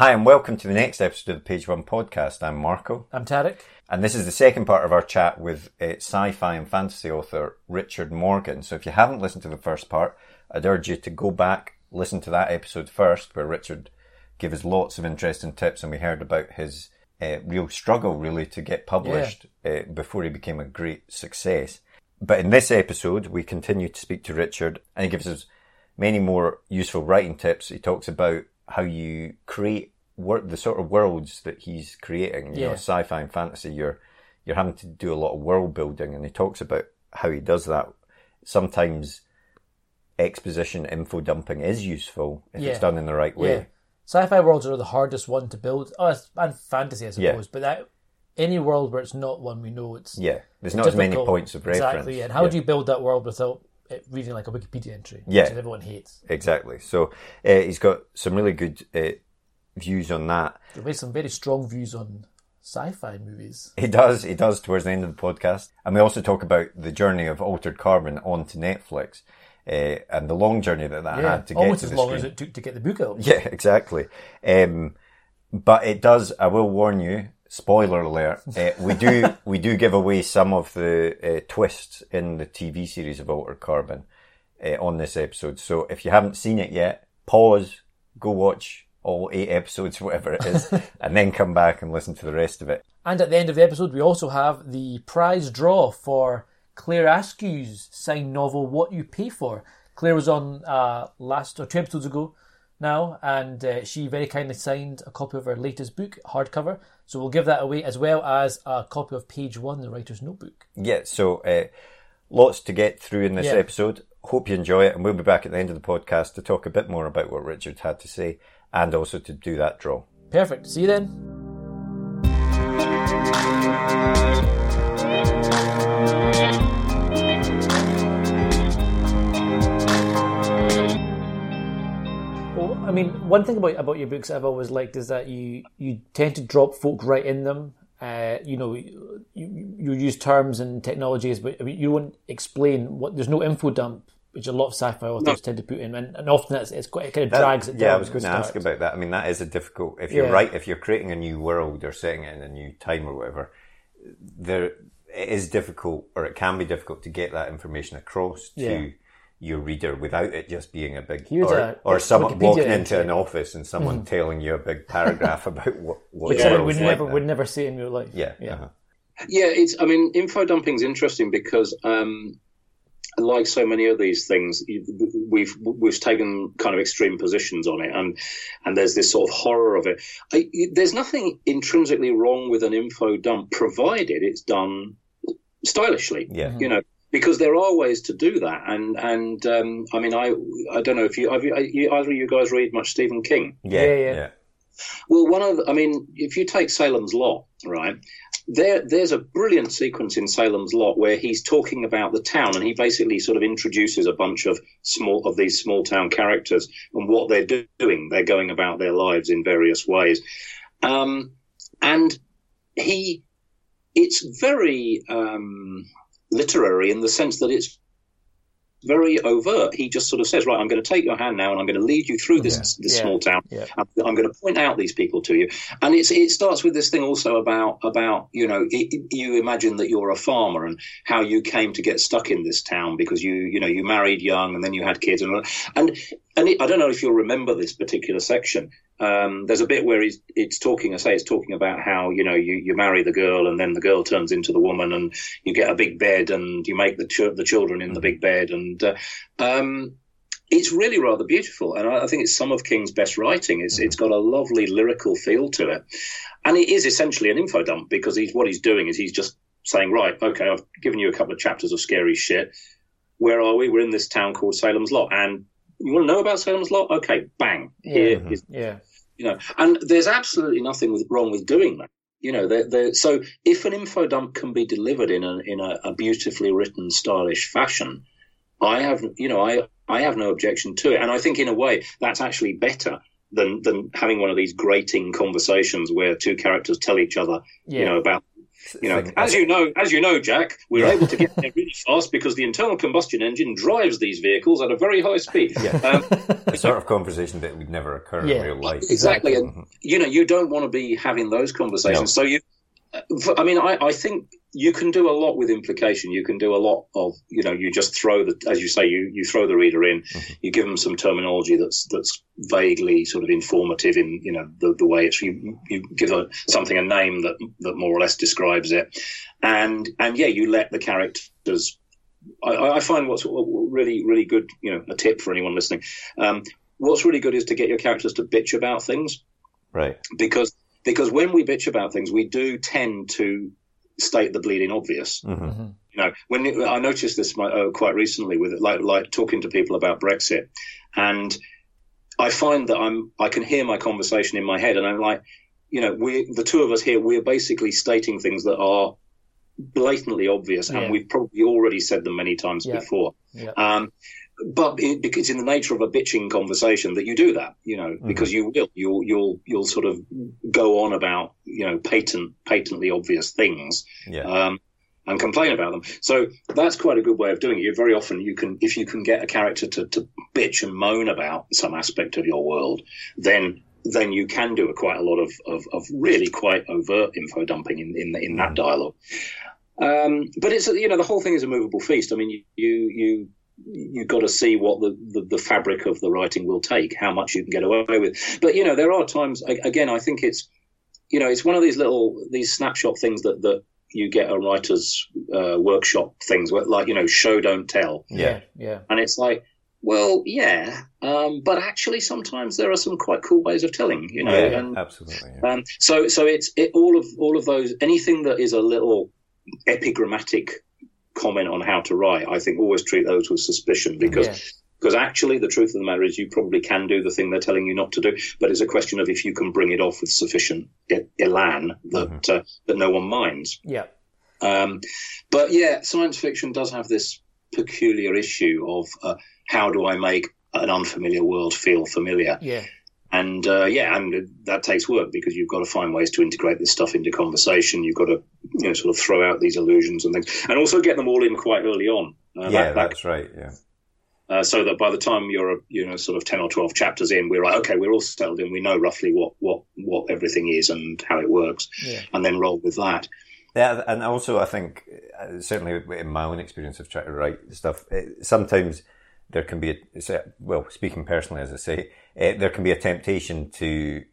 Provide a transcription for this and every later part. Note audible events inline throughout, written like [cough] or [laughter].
Hi, and welcome to the next episode of the Page One podcast. I'm Marco. I'm Tarek. And this is the second part of our chat with uh, sci fi and fantasy author Richard Morgan. So if you haven't listened to the first part, I'd urge you to go back, listen to that episode first, where Richard gave us lots of interesting tips and we heard about his uh, real struggle, really, to get published yeah. uh, before he became a great success. But in this episode, we continue to speak to Richard and he gives us many more useful writing tips. He talks about how you create work, the sort of worlds that he's creating. You yeah. know, sci-fi and fantasy. You're you're having to do a lot of world building, and he talks about how he does that. Sometimes exposition info dumping is useful if yeah. it's done in the right way. Yeah. Sci-fi worlds are the hardest one to build. Oh, and fantasy, I suppose. But that any world where it's not one we know, it's yeah. There's not as many points of reference. Exactly. And how do you build that world without reading like a Wikipedia entry, yeah, which everyone hates. Exactly. So uh, he's got some really good uh, views on that. He has some very strong views on sci-fi movies. He does. He does towards the end of the podcast, and we also talk about the journey of Altered Carbon onto Netflix. Uh, and the long journey that that yeah, had to get almost to as long screen. as it took to get the book out. Yeah, exactly. Um, but it does. I will warn you spoiler alert, uh, we do [laughs] we do give away some of the uh, twists in the TV series of Altered Carbon uh, on this episode. So if you haven't seen it yet, pause, go watch all eight episodes, [laughs] whatever it is, [laughs] and then come back and listen to the rest of it. And at the end of the episode, we also have the prize draw for Claire Askew's signed novel, What You Pay For. Claire was on uh, last or two episodes ago now, and uh, she very kindly signed a copy of her latest book, hardcover. So we'll give that away as well as a copy of page one, the writer's notebook. Yeah, so uh, lots to get through in this yeah. episode. Hope you enjoy it, and we'll be back at the end of the podcast to talk a bit more about what Richard had to say and also to do that draw. Perfect. See you then. I mean, one thing about about your books I've always liked is that you you tend to drop folk right in them. Uh, you know, you, you use terms and technologies, but I mean, you won't explain what. There's no info dump, which a lot of sci-fi authors no. tend to put in, and, and often it's, it's quite it kind of that, drags it down. Yeah, I was going to ask about that. I mean, that is a difficult. If you're yeah. right, if you're creating a new world or setting it in a new time or whatever, there it is difficult, or it can be difficult to get that information across to. Yeah your reader without it just being a big or, a, or someone Wikipedia walking into an office and someone mm. telling you a big paragraph about what what [laughs] which I would never would never see in real life. Yeah, yeah, uh-huh. yeah. It's I mean, info dumping is interesting because. Um, like so many of these things, we've we've taken kind of extreme positions on it, and and there's this sort of horror of it. I, there's nothing intrinsically wrong with an info dump, provided it's done stylishly. Yeah. You know, because there are ways to do that. And and um, I mean, I I don't know if you, you either of you guys read much Stephen King. Yeah, yeah. yeah. Well, one of the, I mean, if you take Salem's Lot, right? There, there's a brilliant sequence in Salem's Lot where he's talking about the town, and he basically sort of introduces a bunch of small of these small town characters and what they're doing. They're going about their lives in various ways, um, and he, it's very. Um, literary in the sense that it's very overt. He just sort of says, "Right, I'm going to take your hand now, and I'm going to lead you through this yeah. this yeah. small town. Yeah. I'm, I'm, going to point out these people to you." And it's it starts with this thing also about about you know it, you imagine that you're a farmer and how you came to get stuck in this town because you you know you married young and then you had kids and and and it, I don't know if you'll remember this particular section. Um, there's a bit where he's it's talking. I say it's talking about how you know you, you marry the girl and then the girl turns into the woman and you get a big bed and you make the ch- the children in the big bed and uh, um, it's really rather beautiful and I, I, think it's some of King's best writing. It's it's got a lovely lyrical feel to it, and it is essentially an info dump because he's what he's doing is he's just saying right okay I've given you a couple of chapters of scary shit. Where are we? We're in this town called Salem's Lot and you want to know about Salem's Lot? Okay, bang. Yeah. Here mm-hmm. is, yeah. You know, and there's absolutely nothing with, wrong with doing that. You know, they're, they're, so if an info dump can be delivered in a in a, a beautifully written, stylish fashion, I have you know I I have no objection to it, and I think in a way that's actually better than than having one of these grating conversations where two characters tell each other, you know, about you know, Thing- as you know, as you know, Jack, we're Yeah. able to get there really fast because the internal combustion engine drives these vehicles at a very high speed. Um, [laughs] the sort of conversation that would never occur Yeah. in real life. exactly, and you know, you don't want to be having those conversations. So you, I mean, I, I think you can do a lot with implication. You can do a lot of, you know, you just throw the, as you say, you, you throw the reader in, you give them some terminology that's that's vaguely sort of informative in, you know, the, the way it's you, you give a, something a name that that more or less describes it, and and yeah, you let the characters. I, I find what's really really good, you know, a tip for anyone listening. Um, what's really good is to get your characters to bitch about things Right. because because when we bitch about things, we do tend to state the bleeding obvious. hmm You know, when it- I noticed this uh, quite recently with like like talking to people about Brexit, and I find that I'm I can hear my conversation in my head, and I'm like, you know, we the two of us here, we're basically stating things that are blatantly obvious, Yeah. and we've probably already said them many times Yeah. before. Yeah. Um, but it, because in the nature of a bitching conversation that you do that, you know, because you will, you'll, you'll, you'll sort of go on about, you know, patent, patently obvious things, Yeah. um, and complain about them. So that's quite a good way of doing it. You very often you can, if you can get a character to, to bitch and moan about some aspect of your world, then then you can do a, quite a lot of, of, of really quite overt info dumping in in, in that dialogue. Um, but it's you know the whole thing is a movable feast. I mean you you you've got to see what the, the, the fabric of the writing will take, how much you can get away with. But you know there are times again I think it's you know it's one of these little these snapshot things that that you get a writer's uh, workshop things where like you know show don't tell Yeah. yeah. and it's like well yeah um, but actually sometimes there are some quite cool ways of telling you know Yeah, and absolutely. yeah. um, so so it's it, all of all of those anything that is a little epigrammatic comment on how to write I think always treat those with suspicion because Yeah. because actually the truth of the matter is you probably can do the thing they're telling you not to do but it's a question of if you can bring it off with sufficient elan that uh, that no one minds Yeah. um, but yeah, science fiction does have this peculiar issue of uh, how do I make an unfamiliar world feel familiar? Yeah. And uh, yeah, and that takes work because you've got to find ways to integrate this stuff into conversation. You've got to you know sort of throw out these illusions and things, and also get them all in quite early on. Uh, yeah, that- that- that's right. Yeah. uh, so that by the time you're you know sort of ten or twelve chapters in, we're like, okay, we're all settled in. We know roughly what what what everything is and how it works, Yeah. and then roll with that. Yeah, and also I think uh, certainly in my own experience of trying to write stuff, it, sometimes there can be a well, speaking personally, as I say, uh, there can be a temptation to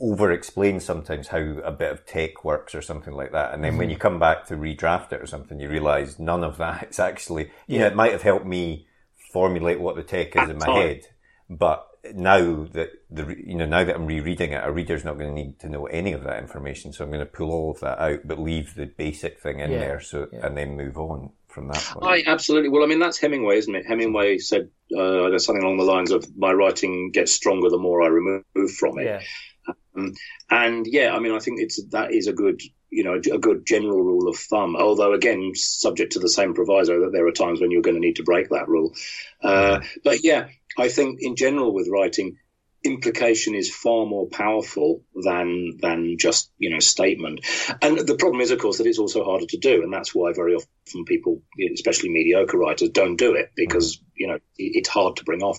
over-explain sometimes how a bit of tech works or something like that, and then when you come back to redraft it or something, you realise none of that is actually. You know, it might have helped me formulate what the tech is At in my time. head, but now that the you know now that I'm rereading it, a reader's not going to need to know any of that information. So I'm going to pull all of that out, but leave the basic thing in Yeah, there. So yeah. and then move on from that point. I absolutely. Well, I mean, that's Hemingway, isn't it? Hemingway said uh, something along the lines of my writing gets stronger the more I remove from it. Yeah. And yeah, I mean, I think it's that is a good, you know, a good general rule of thumb. Although again, subject to the same proviso that there are times when you're going to need to break that rule. Uh, but yeah, I think in general with writing, implication is far more powerful than than just you know statement. And the problem is, of course, that it's also harder to do, and that's why very often people, especially mediocre writers, don't do it because you know it's hard to bring off.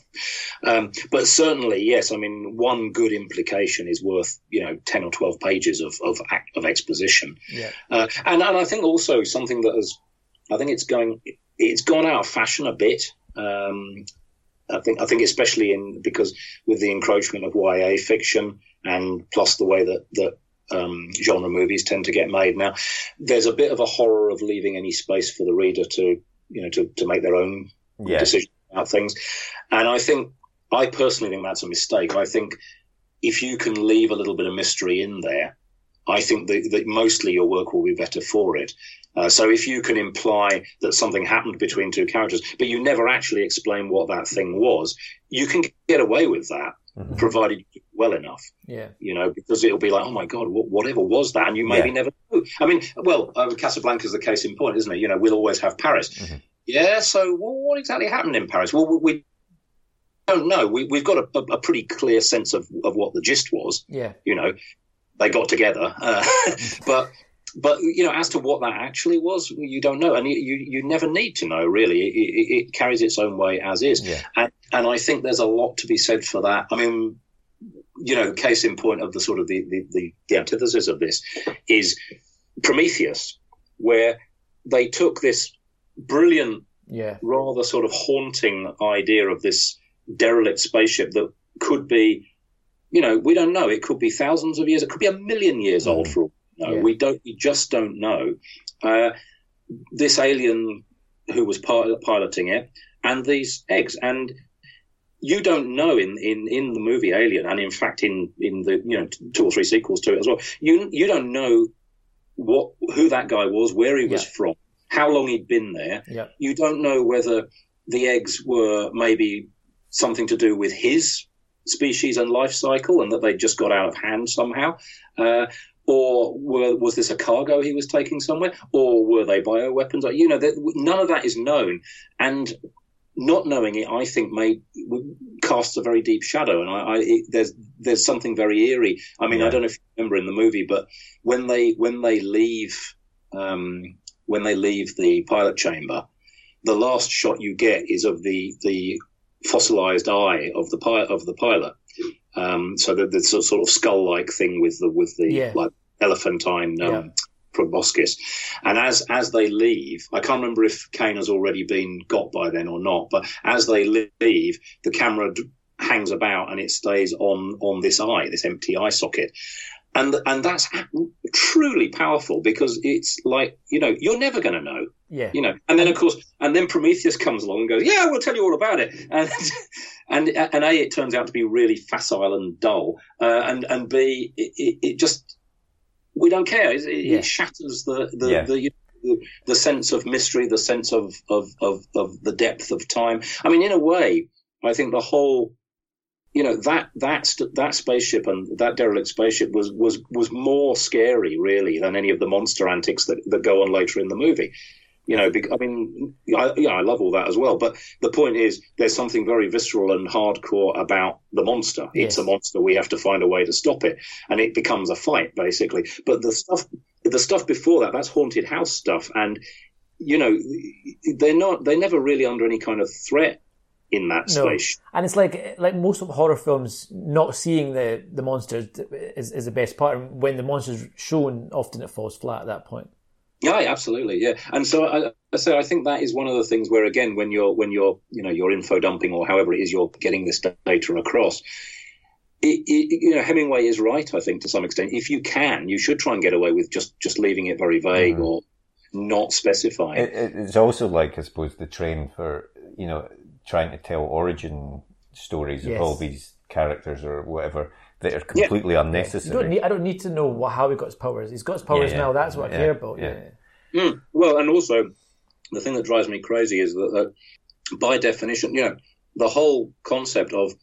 Um, but certainly, yes, I mean, one good implication is worth you know ten or twelve pages of of, of exposition. Yeah. Uh, and and I think also something that has, I think it's going, it's gone out of fashion a bit. Um, I think I think especially in because with the encroachment of YA fiction and plus the way that that um, genre movies tend to get made now, there's a bit of a horror of leaving any space for the reader to you know to to make their own yeah, decisions about things. And I think, I personally think that's a mistake. I think if you can leave a little bit of mystery in there, I think that, that mostly your work will be better for it. Uh, so if you can imply that something happened between two characters, but you never actually explain what that thing was, you can get away with that, Mhm. provided you do it well enough Yeah. you know, because it'll be like, oh my god, what, whatever was that? And you maybe Yeah. never know. I mean, well, uh, Casablanca is the case in point, isn't it? You know, we'll always have Paris. Mhm. Yeah. So, well, what exactly happened in Paris? Well, we don't know. We, we've got a, a, pretty clear sense of, of what the gist was. Yeah. You know, they got together, uh, [laughs] but but you know, as to what that actually was, you don't know, and you you, never need to know. Really, it, it, it carries its own way as is, yeah. and and I think there's a lot to be said for that. I mean, you know, case in point of the sort of the the, the, the antithesis of this is Prometheus, where they took this brilliant, yeah, rather sort of haunting idea of this derelict spaceship that could be, you know, we don't know. It could be thousands of years. It could be a million years mm. old for all we Yeah. We don't. We just don't know. Uh, this alien who was piloting it, and these eggs, and you don't know in, in, in the movie Alien, and in fact in, in the you know two or three sequels to it as well. You you don't know what who that guy was, where he was yeah. from, how long he'd been there. Yeah. You don't know whether the eggs were maybe something to do with his species and life cycle, and that they just got out of hand somehow. Uh, or were, was this a cargo he was taking somewhere, or were they bioweapons? You know, none of that is known, and not knowing it, I think, may casts a very deep shadow. And I, I it, there's there's something very eerie. I mean, yeah. I don't know if you remember in the movie, but when they when they leave um, when they leave the pilot chamber, the last shot you get is of the the fossilized eye of the pilot of the pilot. Um, so the, the, sort of skull-like thing with the with the yeah. like elephantine um, yeah. proboscis. And as as they leave, I can't remember if Kane has already been got by then or not. But as they leave, the camera d- hangs about and it stays on on this eye, this empty eye socket and and that's truly powerful because it's like you know you're never going to know. Yeah. You know and then of course and then prometheus comes along and goes yeah we'll tell you all about it. [laughs] And and and a it turns out to be really facile and dull uh, and and b it, it, just we don't care. It, yeah. it shatters the the, yeah. the, the the sense of mystery the sense of, of of of the depth of time. I mean in a way i think the whole you know that that that spaceship and that derelict spaceship was was was more scary really than any of the monster antics that, that go on later in the movie. You know, I mean, I, yeah, I love all that as well. But the point is, there's something very visceral and hardcore about the monster. Yes. It's a monster. We have to find a way to stop it, and it becomes a fight basically. But the stuff, the stuff before that, that's haunted house stuff, and you know, they're not, they're never really under any kind of threat in that space. No. And it's like like most of horror films, not seeing the the monsters is, is the best part. And when the monsters shown, often it falls flat at that point. Yeah, absolutely. Yeah, and so I, I say I think that is one of the things where again, when you're when you're you know you're info dumping or however it is you're getting this data across. It, it, you know, Hemingway is right. I think to some extent, if you can, you should try and get away with just just leaving it very vague mm. or not specifying. It, it's also like, I suppose, the train for you know trying to tell origin stories yes. of all these characters or whatever that are completely yeah. unnecessary. Don't need, I don't need to know how he got his powers. He's got his powers yeah, yeah. now. That's what I care about. Yeah. Mm. Well, and also the thing that drives me crazy is that, that by definition, you know, the whole concept of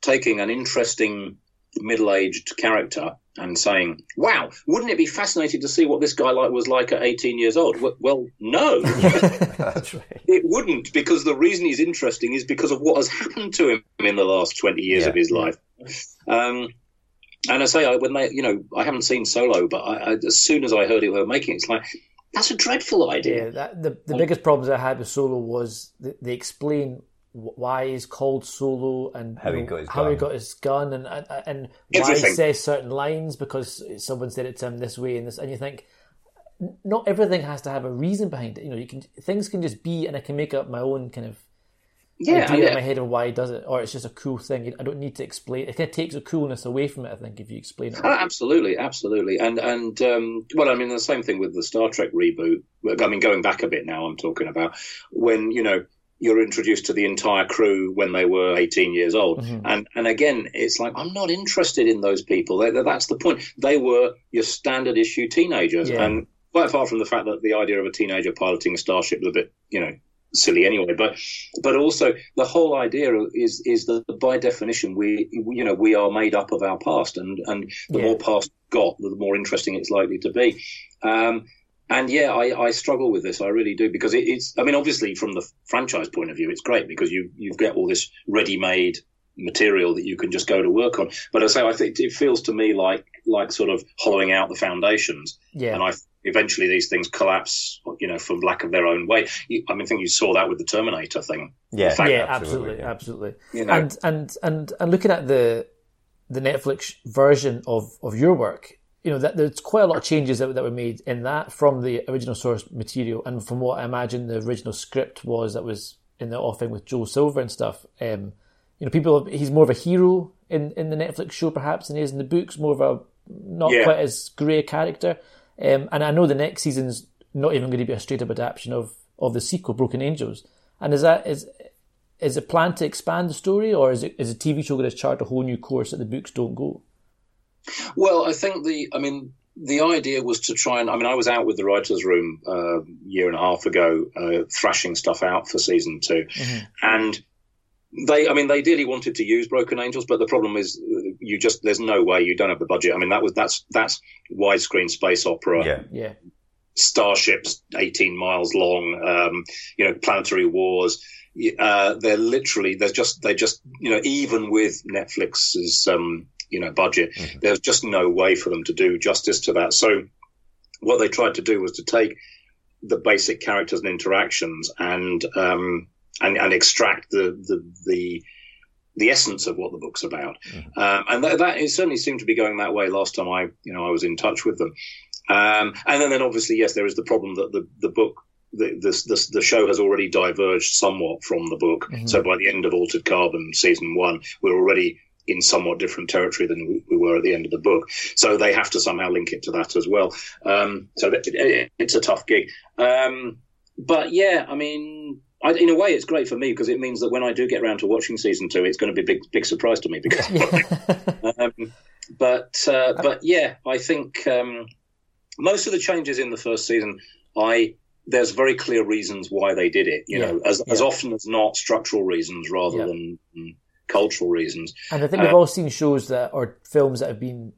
taking an interesting middle-aged character and saying, "Wow, wouldn't it be fascinating to see what this guy like was like at 18 years old?" Well, no, [laughs] that's right. It wouldn't because the reason he's interesting is because of what has happened to him in the last 20 years yeah, of his life. Um, and I say, I, when they, you know, I haven't seen Solo, but I, I, as soon as I heard it were making, it, it's like that's a dreadful idea. Yeah, that, the the um, biggest problems I had with Solo was they explain why he's called Solo and how, he got, his how gun. he got his gun and and, and why he says certain lines because someone said it to him this way and this and you think not everything has to have a reason behind it. You know, you can things can just be and I can make up my own kind of yeah, idea in my head of why he does it, or it's just a cool thing. I don't need to explain. It kind of takes the coolness away from it. I think if you explain it. Oh, absolutely, absolutely, and and um, well, I mean the same thing with the Star Trek reboot. I mean, going back a bit now, I'm talking about when you know you're introduced to the entire crew when they were 18 years old. Mm-hmm. And and again, it's like I'm not interested in those people. They, that's the point. They were your standard issue teenagers, yeah. and quite far from the fact that the idea of a teenager piloting a starship was a bit, you know, silly anyway. But but also the whole idea is is that by definition we you know we are made up of our past, and and the yeah. more past got, the more interesting it's likely to be. Um, and yeah, I, I struggle with this. I really do because it, it's. I mean, obviously, from the franchise point of view, it's great because you you get all this ready-made material that you can just go to work on. But I say, I think it feels to me like like sort of hollowing out the foundations. Yeah. And I eventually these things collapse, you know, from lack of their own weight. I mean, I think you saw that with the Terminator thing. Yeah, fact, yeah, absolutely, absolutely, yeah. absolutely. You know. And and and and looking at the the Netflix version of of your work, you know that there's quite a lot of changes that, that were made in that from the original source material and from what I imagine the original script was that was in the offing with Joel Silver and stuff. Um, you know, people he's more of a hero in in the Netflix show perhaps than he is in the books, more of a not Yeah. quite as grey a character. Um, and I know the next season's not even going to be a straight up adaptation of of the sequel, Broken Angels. And is that is is it planned to expand the story, or is it is a TV show going to chart a whole new course that the books don't go? Well, I think the, I mean, the idea was to try and, I mean, I was out with the writers' room uh, a year and a half ago, uh, thrashing stuff out for season 2 and they, I mean, they dearly wanted to use Broken Angels, but the problem is, uh, you just, there's no way you don't have the budget. I mean, that was that's that's widescreen space opera, Yeah. Yeah, starships 18 miles long, um, you know, planetary wars. Uh, they're literally, there's just, they just, you know, even with Netflix's, um, you know, budget, there's just no way for them to do justice to that. So what they tried to do was to take the basic characters and interactions and, um, and, and extract the, the, the, the essence of what the book's about. Um, and that, that it certainly seemed to be going that way last time I, you know, I was in touch with them. Um, and then, then obviously, yes, there is the problem that the, the book, the, the, the, the show has already diverged somewhat from the book. So by the end of Altered Carbon season one, we're already in somewhat different territory than we, we were at the end of the book. So they have to somehow link it to that as well. Um, so it, it, it's a tough gig. Um, but yeah, I mean, I, in a way, it's great for me because it means that when I do get around to watching season two, it's going to be a big, big surprise to me. Because, [laughs] um, but uh, but yeah, I think um, most of the changes in the first season, I there's very clear reasons why they did it. You Yeah, know, as as often as not, structural reasons rather Yeah. than cultural reasons. and I think we've all seen shows that or films that have been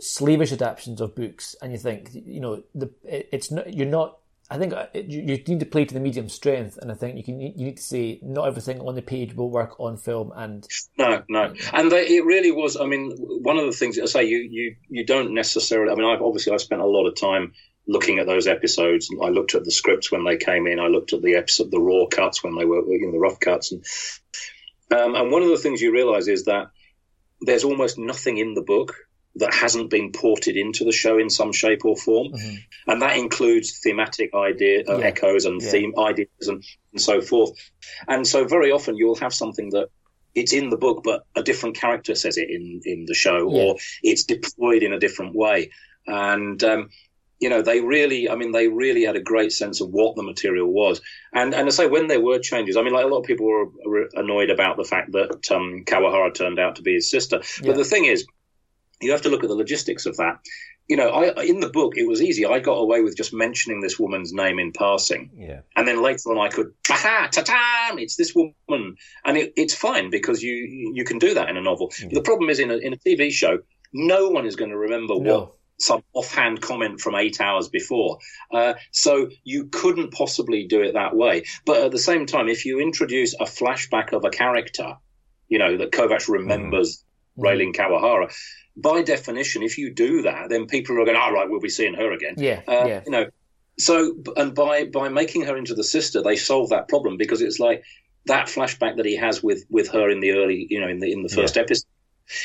slavish adaptations of books, and you think, you know, the it, it's not you're not. I think uh, it, you, you need to play to the medium strength, and I think you can you need to say not everything on the page will work on film, and No, no, and they, it really was. I mean, one of the things I say, you you you don't necessarily. I mean, I've obviously I spent a lot of time looking at those episodes. And I looked at the scripts when they came in. I looked at the episode, the raw cuts when they were, you know, the rough cuts, and um, and one of the things you realise is that there's almost nothing in the book that hasn't been ported into the show in some shape or form, and that includes thematic idea uh, Yeah. echoes and Yeah. theme ideas and, and so forth. And so very often you'll have something that it's in the book, but a different character says it in in the show, Yeah. or it's deployed in a different way. And um, you know, they really, I mean, they really had a great sense of what the material was. And and I say when there were changes, I mean, like a lot of people were, were annoyed about the fact that um, Kawahara turned out to be his sister. Yeah. But the thing is, you have to look at the logistics of that. You know, I in the book it was easy. I got away with just mentioning this woman's name in passing. Yeah. And then later on, I could, aha, ta-tam, it's this woman, and it, it's fine because you you can do that in a novel. The problem is in a in a TV show, no one is going to remember No. what some offhand comment from eight hours before. Uh, so you couldn't possibly do it that way. But at the same time, if you introduce a flashback of a character, you know that Kovacs remembers Reileen Kawahara. By definition, if you do that, then people are going, all right, we'll be seeing her again. yeah, Uh, yeah, You know, so and by by making her into the sister, they solve that problem because it's like that flashback that he has with with her in the early, you know, in the in the first episode.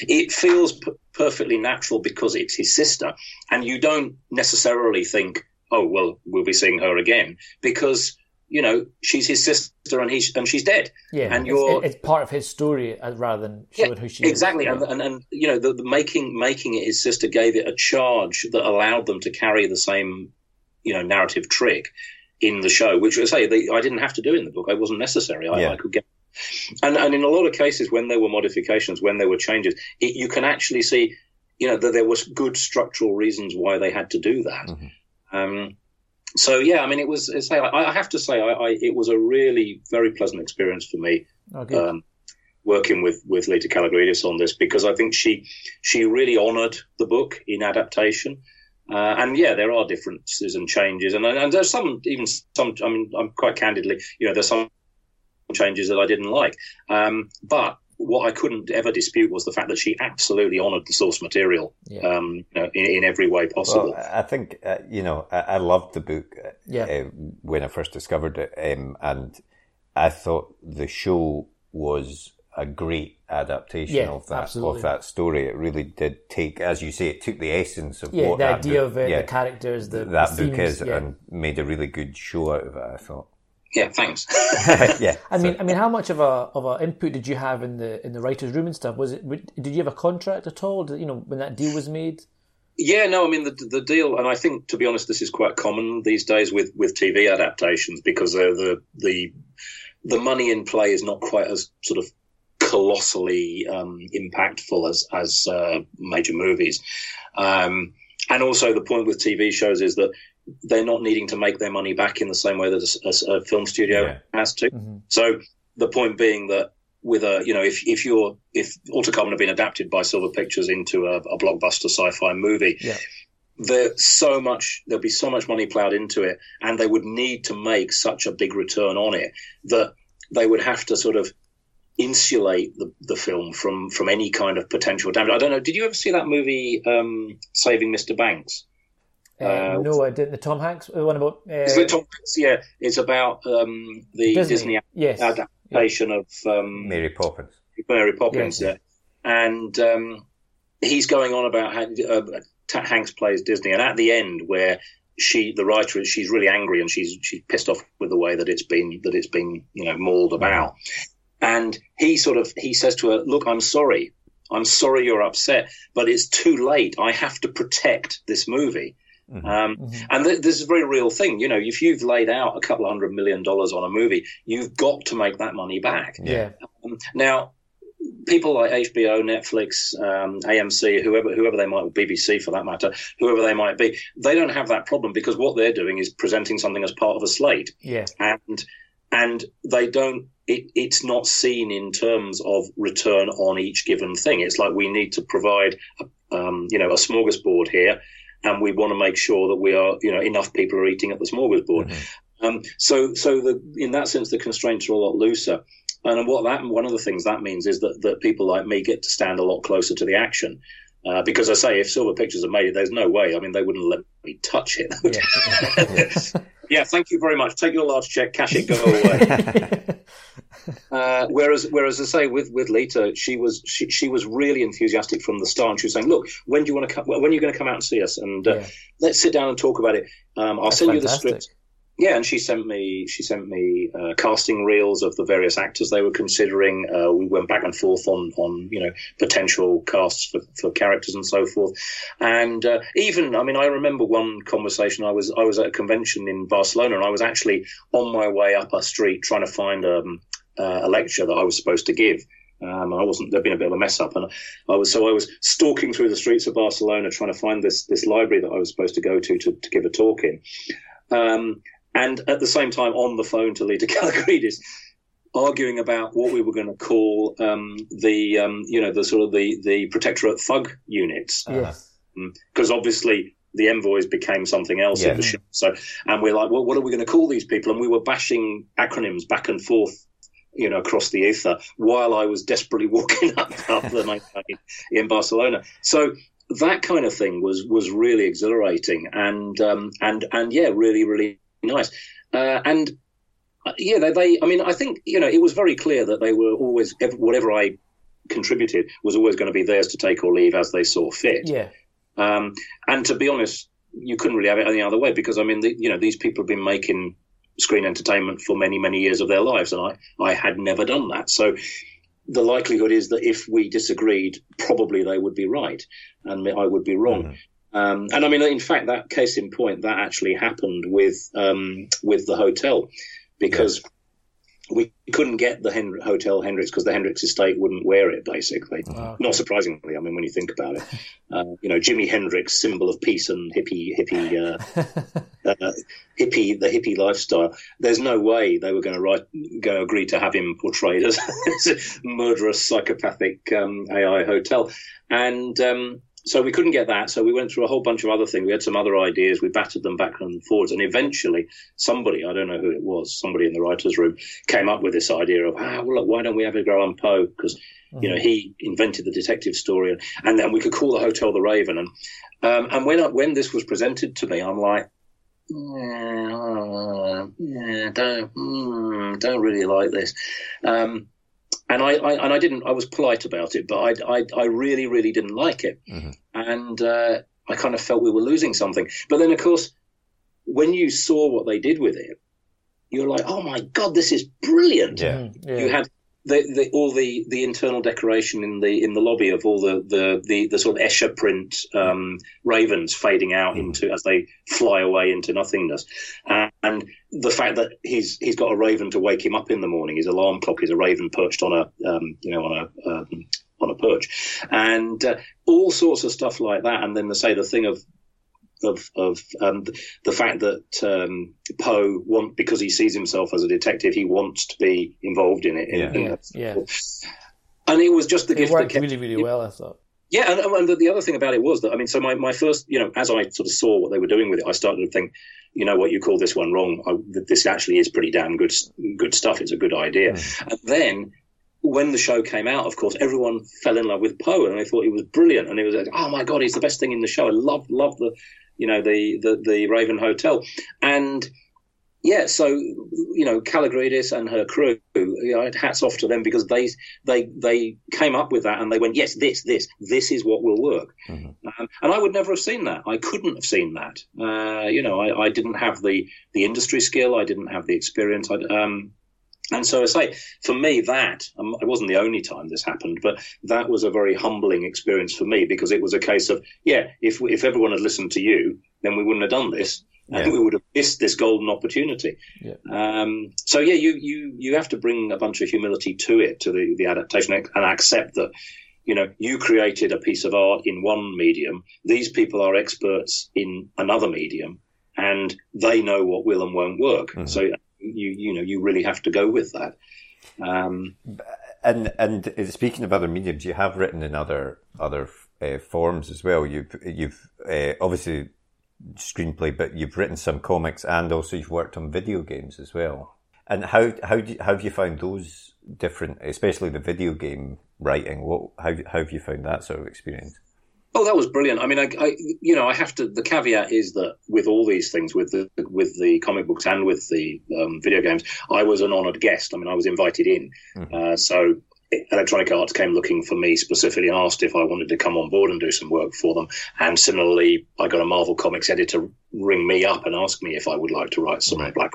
It feels p- perfectly natural because it's his sister, and you don't necessarily think, oh well, we'll be seeing her again because you know she's his sister and he's and she's dead. yeah. and It's- you're- it's, part of his story uh, rather than showing who she exactly, is. and, and and you know the, the making making it his sister gave it a charge that allowed them to carry the same you know narrative trick in the show, which I say they, I didn't have to do in the book. It wasn't necessary. I, Yeah. I could get. And and in a lot of cases, when there were modifications, when there were changes, it, you can actually see, you know, that there was good structural reasons why they had to do that. Um, so yeah, I mean, it was. It's, I, I have to say, I, I, it was a really very pleasant experience for me Oh, good. um, working with with Laeta Kalogridis on this because I think she she really honoured the book in adaptation. Uh, and yeah, there are differences and changes, and, and there's some even some. I mean, I'm quite candidly, you know, there's some changes that I didn't like, um, but what I couldn't ever dispute was the fact that she absolutely honoured the source material yeah. um, you know, in, in, every way possible. Well, I think uh, you know I, I, loved the book uh, yeah. uh, when I first discovered it, um, and I thought the show was a great adaptation yeah, of that absolutely. of that story. It really did take, as you say, it took the essence of yeah, what the idea book, of it, the characters, the that the book themes, is, and made a really good show out of it. I thought. Yeah, thanks. [laughs] [laughs] yeah, I mean, I mean, how much of a of a input did you have in the in the writers' room and stuff? Was it? Did you have a contract at all? Did, you know, when that deal was made. Yeah, no, I mean the the deal, and I think to be honest, this is quite common these days with with TV adaptations because uh, the the the money in play is not quite as sort of colossally um, impactful as as uh, major movies. Um, and also the point with TV shows is that they're not needing to make their money back in the same way that a, a, a film studio yeah. has to. Mm-hmm. So the point being that with a you know if if you're if Altered Carbon had been adapted by Silver Pictures into a, a blockbuster sci-fi movie. Yeah. There's so much, there'll be so much money plowed into it, and they would need to make such a big return on it that they would have to sort of insulate the, the film from from any kind of potential damage. I don't know. Did you ever see that movie, um, Saving Mr. Banks? Uh, uh, no, I didn't. The Tom Hanks the one about. Uh, is it Tom Hanks? Yeah, it's about um, the Disney, Disney yes. adaptation yeah. of um, Mary Poppins. Mary Poppins, yes. yeah. And um, he's going on about how uh, Hanks plays Disney, and at the end, where she, the writer, she's really angry and she's she's pissed off with the way that it's been that it's been you know mauled about, and he sort of he says to her, "Look, I'm sorry." I'm sorry you're upset, but it's too late. I have to protect this movie. Mm-hmm. Um, mm-hmm. And th- this is a very real thing. You know, if you've laid out a couple of hundred million dollars on a movie, you've got to make that money back. Yeah. Um, now, people like HBO, Netflix, um, AMC, whoever whoever they might, be, BBC for that matter, whoever they might be, they don't have that problem because what they're doing is presenting something as part of a slate. Yeah. And and they don't. It, it's not seen in terms of return on each given thing. It's like we need to provide, a, um, you know, a smorgasbord here and we want to make sure that we are, you know, enough people are eating at the smorgasbord. Mm-hmm. Um, so, so the, in that sense, the constraints are a lot looser. And what that one of the things that means is that, that people like me get to stand a lot closer to the action. Uh, because I say, if Silver Pictures have made it, there's no way. I mean, they wouldn't let me touch it. Yeah, [laughs] yeah thank you very much. Take your large check, cash it, go away. [laughs] Uh, whereas, whereas I say with with Laeta, she was she, she was really enthusiastic from the start. She was saying, "Look, when do you want to come? When are you going to come out and see us? And uh, yeah. let's sit down and talk about it. Um, I'll That's send fantastic. you the script. Yeah, and she sent me she sent me uh, casting reels of the various actors they were considering. Uh, we went back and forth on on you know potential casts for, for characters and so forth. And uh, even I mean I remember one conversation I was I was at a convention in Barcelona and I was actually on my way up a street trying to find um, uh, a lecture that I was supposed to give. Um, I wasn't. There'd been a bit of a mess up, and I was so I was stalking through the streets of Barcelona trying to find this this library that I was supposed to go to to, to give a talk in, um, and at the same time on the phone to Laeta [laughs] Kalogridis, arguing about what we were going to call um, the um, you know the sort of the the protectorate thug units, because uh, obviously the envoys became something else yeah. in the show. So, and we're like, well, what are we going to call these people? And we were bashing acronyms back and forth you know, across the ether while I was desperately [laughs] walking up, up the [laughs] night in Barcelona. So that kind of thing was was really exhilarating and um, and and yeah, really really nice. Uh, and uh, yeah, they, they, I mean, I think you know, it was very clear that they were always whatever I contributed was always going to be theirs to take or leave as they saw fit. Yeah. Um, and to be honest, you couldn't really have it any other way because I mean, the, you know, these people have been making screen entertainment for many, many years of their lives. And I, I had never done that. So the likelihood is that if we disagreed, probably they would be right and I would be wrong. Mm-hmm. Um, and I mean, in fact, that case in point, that actually happened with um, with the hotel because we couldn't get the Hen- Hotel Hendrix because the Hendrix estate wouldn't wear it, basically. Okay. Not surprisingly, I mean, when you think about it. [laughs] Uh, you know, Jimi Hendrix, symbol of peace and hippie, hippie, uh, [laughs] uh, hippie, the hippie lifestyle. There's no way they were going to write, go agree to have him portrayed as, [laughs] a murderous, psychopathic um, AI hotel. And um, so we couldn't get that. So we went through a whole bunch of other things. We had some other ideas. We battered them back and forwards. And eventually, somebody, I don't know who it was, somebody in the writer's room came up with this idea of, ah, well, look, why don't we have Edgar Allan Poe? Because, mm-hmm. you know, he invented the detective story. And then we could call the hotel the Raven. And, um, and when, I, when this was presented to me, I'm like, yeah, yeah don't, mm, don't really like this. Um, and I, I, and I didn't. I was polite about it, but I I, I really really didn't like it, mm-hmm. and uh, I kind of felt we were losing something. But then, of course, when you saw what they did with it, you're like, oh my god, this is brilliant. Yeah. Mm-hmm. yeah. You had the, the, all the, the internal decoration in the in the lobby of all the the, the, the sort of Escher print um, ravens fading out mm. into as they fly away into nothingness, uh, and the fact that he's he's got a raven to wake him up in the morning. His alarm clock is a raven perched on a um, you know on a um, on a perch, and uh, all sorts of stuff like that. And then they say the thing of of of um, the fact that um, Poe want because he sees himself as a detective, he wants to be involved in it. In, yeah. In yeah. And it was just the it gift worked that kept, really really well. I thought. Yeah, and, and the, the, other thing about it was that I mean, so my, my first, you know, as I sort of saw what they were doing with it, I started to think, you know what, you call this one wrong. I, this actually is pretty damn good good stuff. It's a good idea. Mm. And then when the show came out, of course, everyone fell in love with Poe, and they thought he was brilliant. And it was like, oh my god, he's the best thing in the show. I love love the you know, the, the, the Raven Hotel. And yeah, so you know, Kalogridis and her crew, you know, hats off to them because they they they came up with that and they went, yes, this this this is what will work. Mm-hmm. Um, and I would never have seen that. I couldn't have seen that. Uh, you know, I, I, didn't have the the industry skill. I didn't have the experience. I, um, and so I say, for me, that um, it wasn't the only time this happened, but that was a very humbling experience for me because it was a case of, yeah, if if everyone had listened to you, then we wouldn't have done this, yeah. and we would have missed this golden opportunity. Yeah. Um, so yeah, you you you have to bring a bunch of humility to it, to the the adaptation, and accept that. You know, you created a piece of art in one medium. These people are experts in another medium, and they know what will and won't work. Mm-hmm. So you you know you really have to go with that. Um, and and speaking of other mediums, you have written in other other uh, forms as well. You've you've uh, obviously screenplay, but you've written some comics and also you've worked on video games as well. And how how, do you, how have you found those different, especially the video game writing? What how how have you found that sort of experience? Oh, that was brilliant. I mean, I, I, you know, I have to. The caveat is that with all these things, with the with the comic books and with the um, video games, I was an honoured guest. I mean, I was invited in. Mm-hmm. Uh, so Electronic Arts came looking for me specifically and asked if I wanted to come on board and do some work for them. And similarly, I got a Marvel Comics editor ring me up and ask me if I would like to write some right. Black.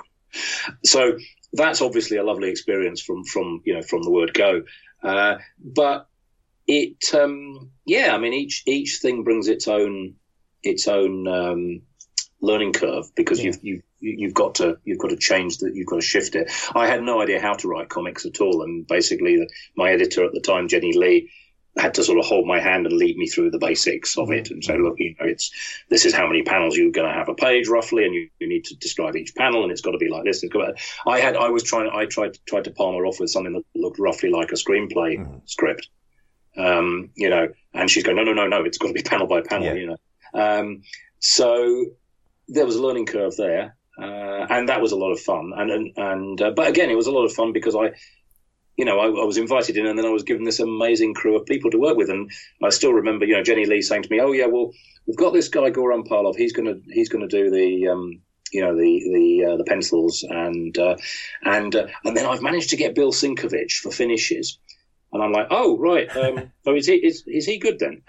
So that's obviously a lovely experience from from you know from the word go. Uh, but it um, yeah, I mean each each thing brings its own its own um, learning curve because yeah. you've you've you've got to you've got to change that you've got to shift it. I had no idea how to write comics at all, and basically the, my editor at the time, Jenny Lee, had to sort of hold my hand and lead me through the basics of it and say, look, you know, it's this is how many panels you're going to have a page roughly, and you, you need to describe each panel, and it's got to be like this. I had I was trying I tried tried to palm her off with something that looked roughly like a screenplay mm-hmm. script, um, you know, and she's going, no, no, no, no, it's got to be panel by panel, yeah. you know. Um, so there was a learning curve there, uh, and that was a lot of fun. And and, and uh, but again, it was a lot of fun because I, you know, I, I, was invited in, and then I was given this amazing crew of people to work with, and I still remember, you know, Jenny Lee saying to me, "Oh yeah, well, we've got this guy Goran Parlov. He's gonna he's gonna do the." Um, you know the the uh, the pencils and uh, and uh, and then I've managed to get Bill Sienkiewicz for finishes, and I'm like, oh right, um, [laughs] so is he is, is he good then?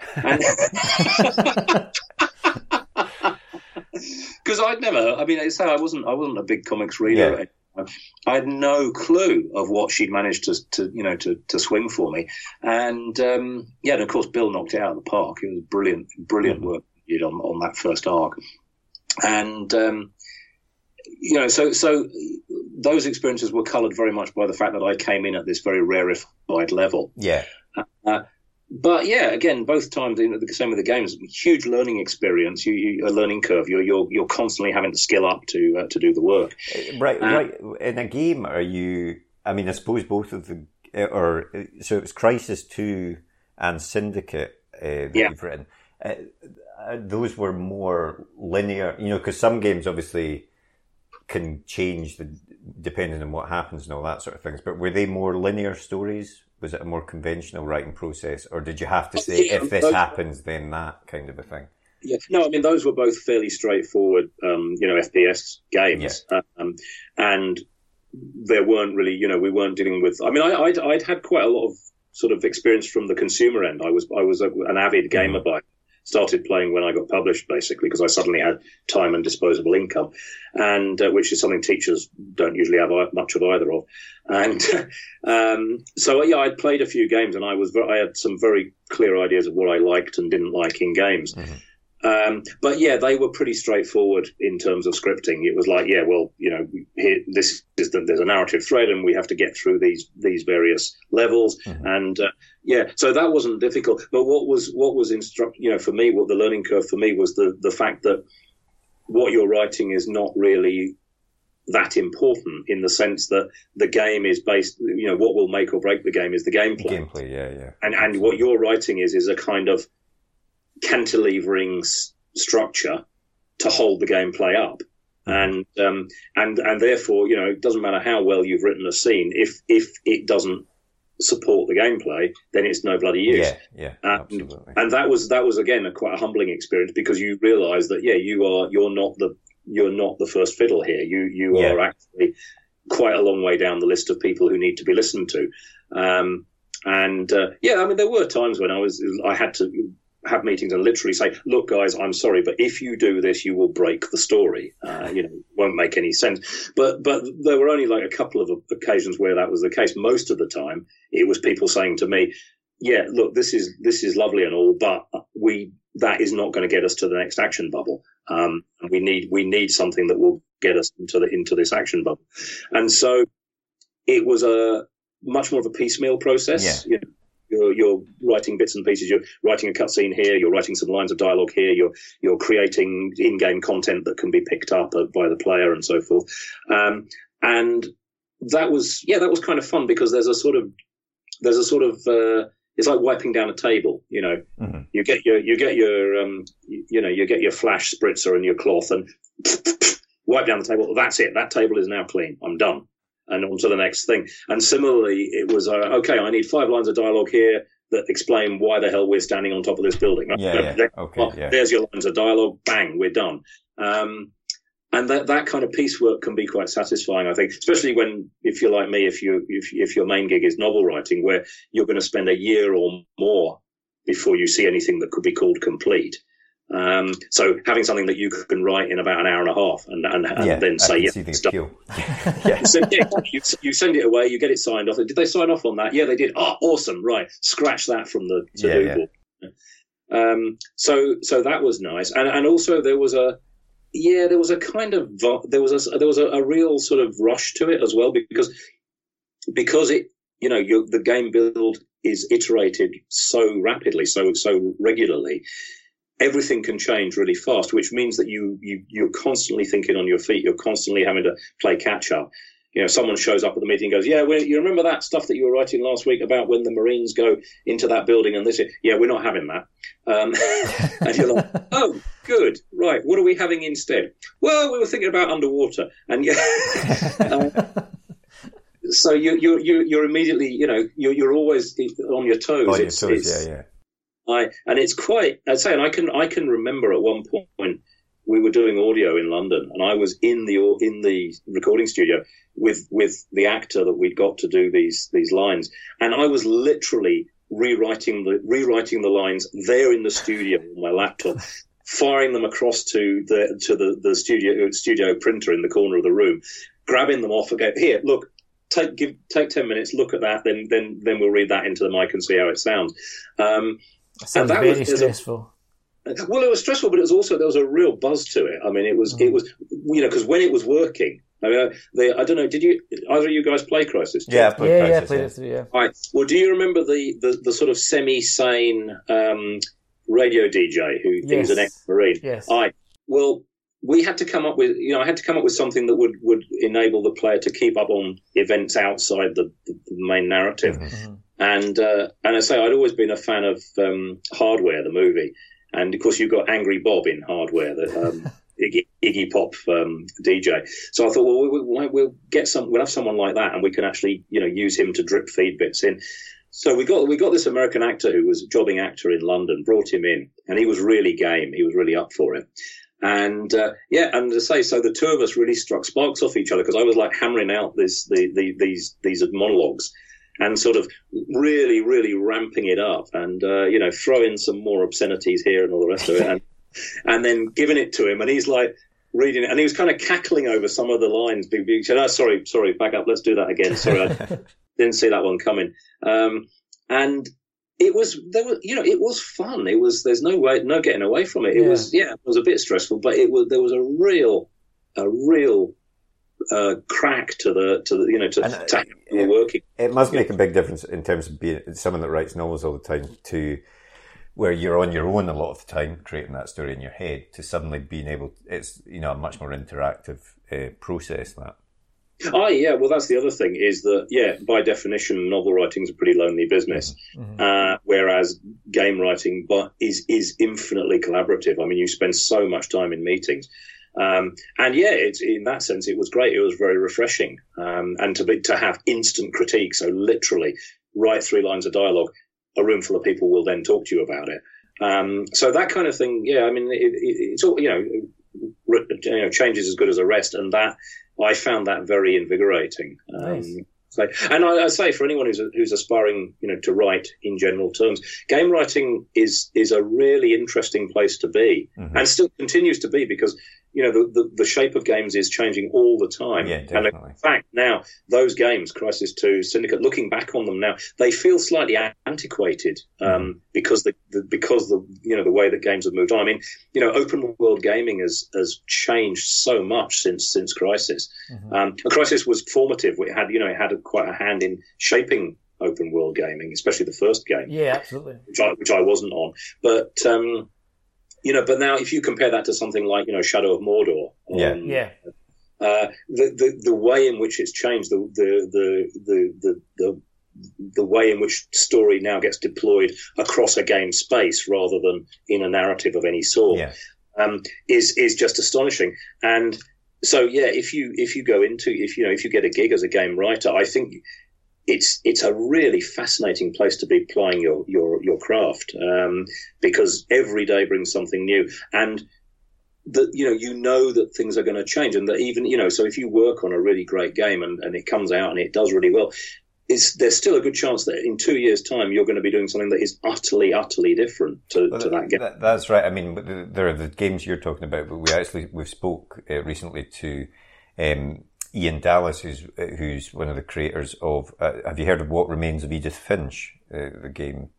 Because [laughs] I'd never, I mean, I say I wasn't I wasn't a big comics reader. Yeah. I had no clue of what she'd managed to, to you know, to, to swing for me, and um, yeah, and of course Bill knocked it out of the park. It was brilliant, brilliant mm-hmm. work he did on on that first arc, and um, you know, so so those experiences were coloured very much by the fact that I came in at this very rarefied level. Yeah. Uh, but yeah, again, both times you know, the same with the games. Huge learning experience. You, you a learning curve. You're you're you're constantly having to skill up to uh, to do the work. Uh, right, uh, right. In a game, are you? I mean, I suppose both of the or so it was Crysis Two and Syndicate uh, that yeah. you've written. uh, uh, those were more linear, you know, because some games obviously can change the, depending on what happens and all that sort of things. But were they more linear stories? Was it a more conventional writing process, or did you have to say Yeah, if this those- happens, then that kind of a thing? Yeah, no, I mean those were both fairly straightforward, um, you know, FPS games, um, and there weren't really, you know, we weren't dealing with. I mean, I, I'd, I'd had quite a lot of sort of experience from the consumer end. I was I was a, an avid gamer by started playing when I got published, basically, because I suddenly had time and disposable income, and uh, which is something teachers don't usually have much of either of. And [laughs] um, so, yeah, I'd played a few games, and I was I had some very clear ideas of what I liked and didn't like in games. Um, but yeah, they were pretty straightforward in terms of scripting. It was like, yeah, well, you know, here, this is the, there's a narrative thread, and we have to get through these these various levels, and uh, yeah, so that wasn't difficult. But what was what was instruct, you know, for me, what the learning curve for me was the the fact that what you're writing is not really that important in the sense that the game is based, you know, what will make or break the game is the gameplay Gameplay, yeah, yeah. and and what you're writing is is a kind of cantilevering s- structure to hold the gameplay up. And um, and and therefore you know it doesn't matter how well you've written a scene if if it doesn't support the gameplay then it's no bloody use. Yeah, yeah, and, absolutely. and that was that was again a quite a humbling experience because you realize that yeah you are you're not the you're not the first fiddle here. You you Yeah. are actually quite a long way down the list of people who need to be listened to. Um, and uh, yeah i mean there were times when i was i had to have meetings and literally say look guys i'm sorry but if you do this you will break the story uh, you know won't make any sense but but there were only like a couple of occasions where that was the case most of the time it was people saying to me yeah, look, this is this is lovely and all, but we that is not going to get us to the next action bubble. Um, we need we need something that will get us into the into this action bubble. And so it was a much more of a piecemeal process. You know, you're, you're writing bits and pieces. You're writing a cutscene here. You're writing some lines of dialogue here. You're you're creating in-game content that can be picked up uh, by the player and so forth. Um, and that was yeah, that was kind of fun because there's a sort of there's a sort of uh, it's like wiping down a table. You know, Mhm. you get your you get your um, you, you know you get your flash spritzer and your cloth and [laughs] wipe down the table. That's it. That table is now clean. I'm done. And on to the next thing. And similarly, it was uh, okay. I need five lines of dialogue here that explain why the hell we're standing on top of this building. Yeah, yeah. There- Okay, well, yeah. There's your lines of dialogue. Bang, we're done. Um, and that, that kind of piecework can be quite satisfying, I think, especially when, if you're like me, if you, if, if your main gig is novel writing, where you're going to spend a year or more before you see anything that could be called complete. Um, so having something that you can write in about an hour and a half and, and, and yeah, then say, [laughs] yeah, the yeah. So, yeah, you, you send it away, you get it signed off. Did they sign off on that? Yeah, they did. Oh, awesome! Right, scratch that from the to Yeah, do yeah. board. Um, so so that was nice, and and also there was a yeah there was a kind of there was a there was a, a real sort of rush to it as well because because it you know you the game build is iterated so rapidly so so regularly everything can change really fast which means that you you you're constantly thinking on your feet you're constantly having to play catch up you know, someone shows up at the meeting and goes, "Yeah, well, you remember that stuff that you were writing last week about when the Marines go into that building and this?" Yeah, we're not having that. Um, [laughs] and you're like, [laughs] "Oh, good, right. What are we having instead?" Well, we were thinking about underwater, and yeah. uh, [laughs] so you you you you're immediately, you know, you're you're always on your toes. On your toes, yeah, yeah. I and it's quite. I'd say, and I can I can remember at one point we were doing audio in London, and I was in the in the recording studio with with the actor that we'd got to do these these lines, and I was literally rewriting the rewriting the lines there in the studio on my laptop. [laughs] Firing them across to the to the, the studio studio printer in the corner of the room, grabbing them off and go here. Look, take give take ten minutes. Look at that. Then then then we'll read that into the mic and see how it sounds. Um, Sounds that very was- there's a- stressful. well, it was stressful, but it was also there was a real buzz to it. I mean, it was it was you know because when it was working, I mean, I- they, I don't know. Did you either of you guys play Crysis? Yeah, I played yeah, yeah, Crysis, played yeah. it through. Yeah. Right. Well, do you remember the the, the sort of semi-sane um, radio DJ who Yes. is an ex-marine? Yes. I well, we had to come up with you know I had to come up with something that would would enable the player to keep up on events outside the, the, the main narrative. Mhm. And uh, and I say I'd always been a fan of um, Hardware, the movie, and of course you've got Angry Bob in hardware the Um, [laughs] Iggy, Iggy Pop um, DJ. So I thought, well, we'll, we'll get some, we'll have someone like that, and we can actually, you know, use him to drip feed bits in. So we got we got this American actor who was a jobbing actor in London, brought him in, and he was really game. He was really up for it. And uh, yeah, and to say so, the two of us really struck sparks off each other because I was like hammering out this the, the, these these monologues and sort of really really ramping it up and uh, you know throwing some more obscenities here and all the rest of it and [laughs] and then giving it to him and he's like reading it and he was kind of cackling over some of the lines. He said, "Oh, sorry, sorry, back up. Let's do that again. Sorry, I [laughs] didn't see that one coming." Um, and it was there was you know it was fun. It was there's no way no getting away from it. It yeah. was yeah it was a bit stressful, but it was there was a real a real uh, crack to the to the you know to, and, to it, working. It must make a big difference in terms of being someone that writes novels all the time to where you're on your own a lot of the time creating that story in your head to suddenly being able it's you know a much more interactive uh, process that Oh yeah, well that's the other thing is that yeah, by definition, novel writing is a pretty lonely business, mm-hmm. uh, whereas game writing but is is infinitely collaborative. I mean, you spend so much time in meetings, um, and yeah, it's in that sense it was great. It was very refreshing, um, and to be to have instant critique. So literally, write three lines of dialogue, a room full of people will then talk to you about it. Um, so that kind of thing, yeah. I mean, it, it, it's all you know. You know, change is as good as a rest, and that I found that very invigorating. Nice. Um, so, and I, I, say for anyone who's who's aspiring, you know, to write in general terms, game writing is is a really interesting place to be, mm-hmm. and still continues to be because you know, the, the, the, shape of games is changing all the time. Yeah, definitely. And in fact, now those games, Crysis 2, Syndicate, looking back on them now, they feel slightly antiquated um, mm-hmm. because the, the, because the you know the way that games have moved on. I mean, you know, open world gaming has has changed so much since since Crysis. Mm-hmm. Um, Crysis was formative. It had you know it had a, quite a hand in shaping open world gaming, especially the first game. Yeah, absolutely. Which I, which I wasn't on, but. Um, you know, but now if you compare that to something like you know Shadow of Mordor, yeah, um, yeah. Uh, the, the the way in which it's changed, the the the the the, the the way in which story now gets deployed across a game space rather than in a narrative of any sort yeah. um, is is just astonishing. And so, yeah, if you if you go into if you know if you get a gig as a game writer, I think it's it's a really fascinating place to be applying your your your craft um, because every day brings something new and that you know you know that things are going to change and that even you know so if you work on a really great game and, and it comes out and it does really well it's, there's still a good chance that in two years' time you're going to be doing something that is utterly, utterly different to, well, to that game. That, that's right. I mean, there are the games you're talking about, but we actually we've spoke uh, recently to um, Ian Dallas, who's who's one of the creators of. Uh, have you heard of What Remains of Edith Finch? Uh, the game.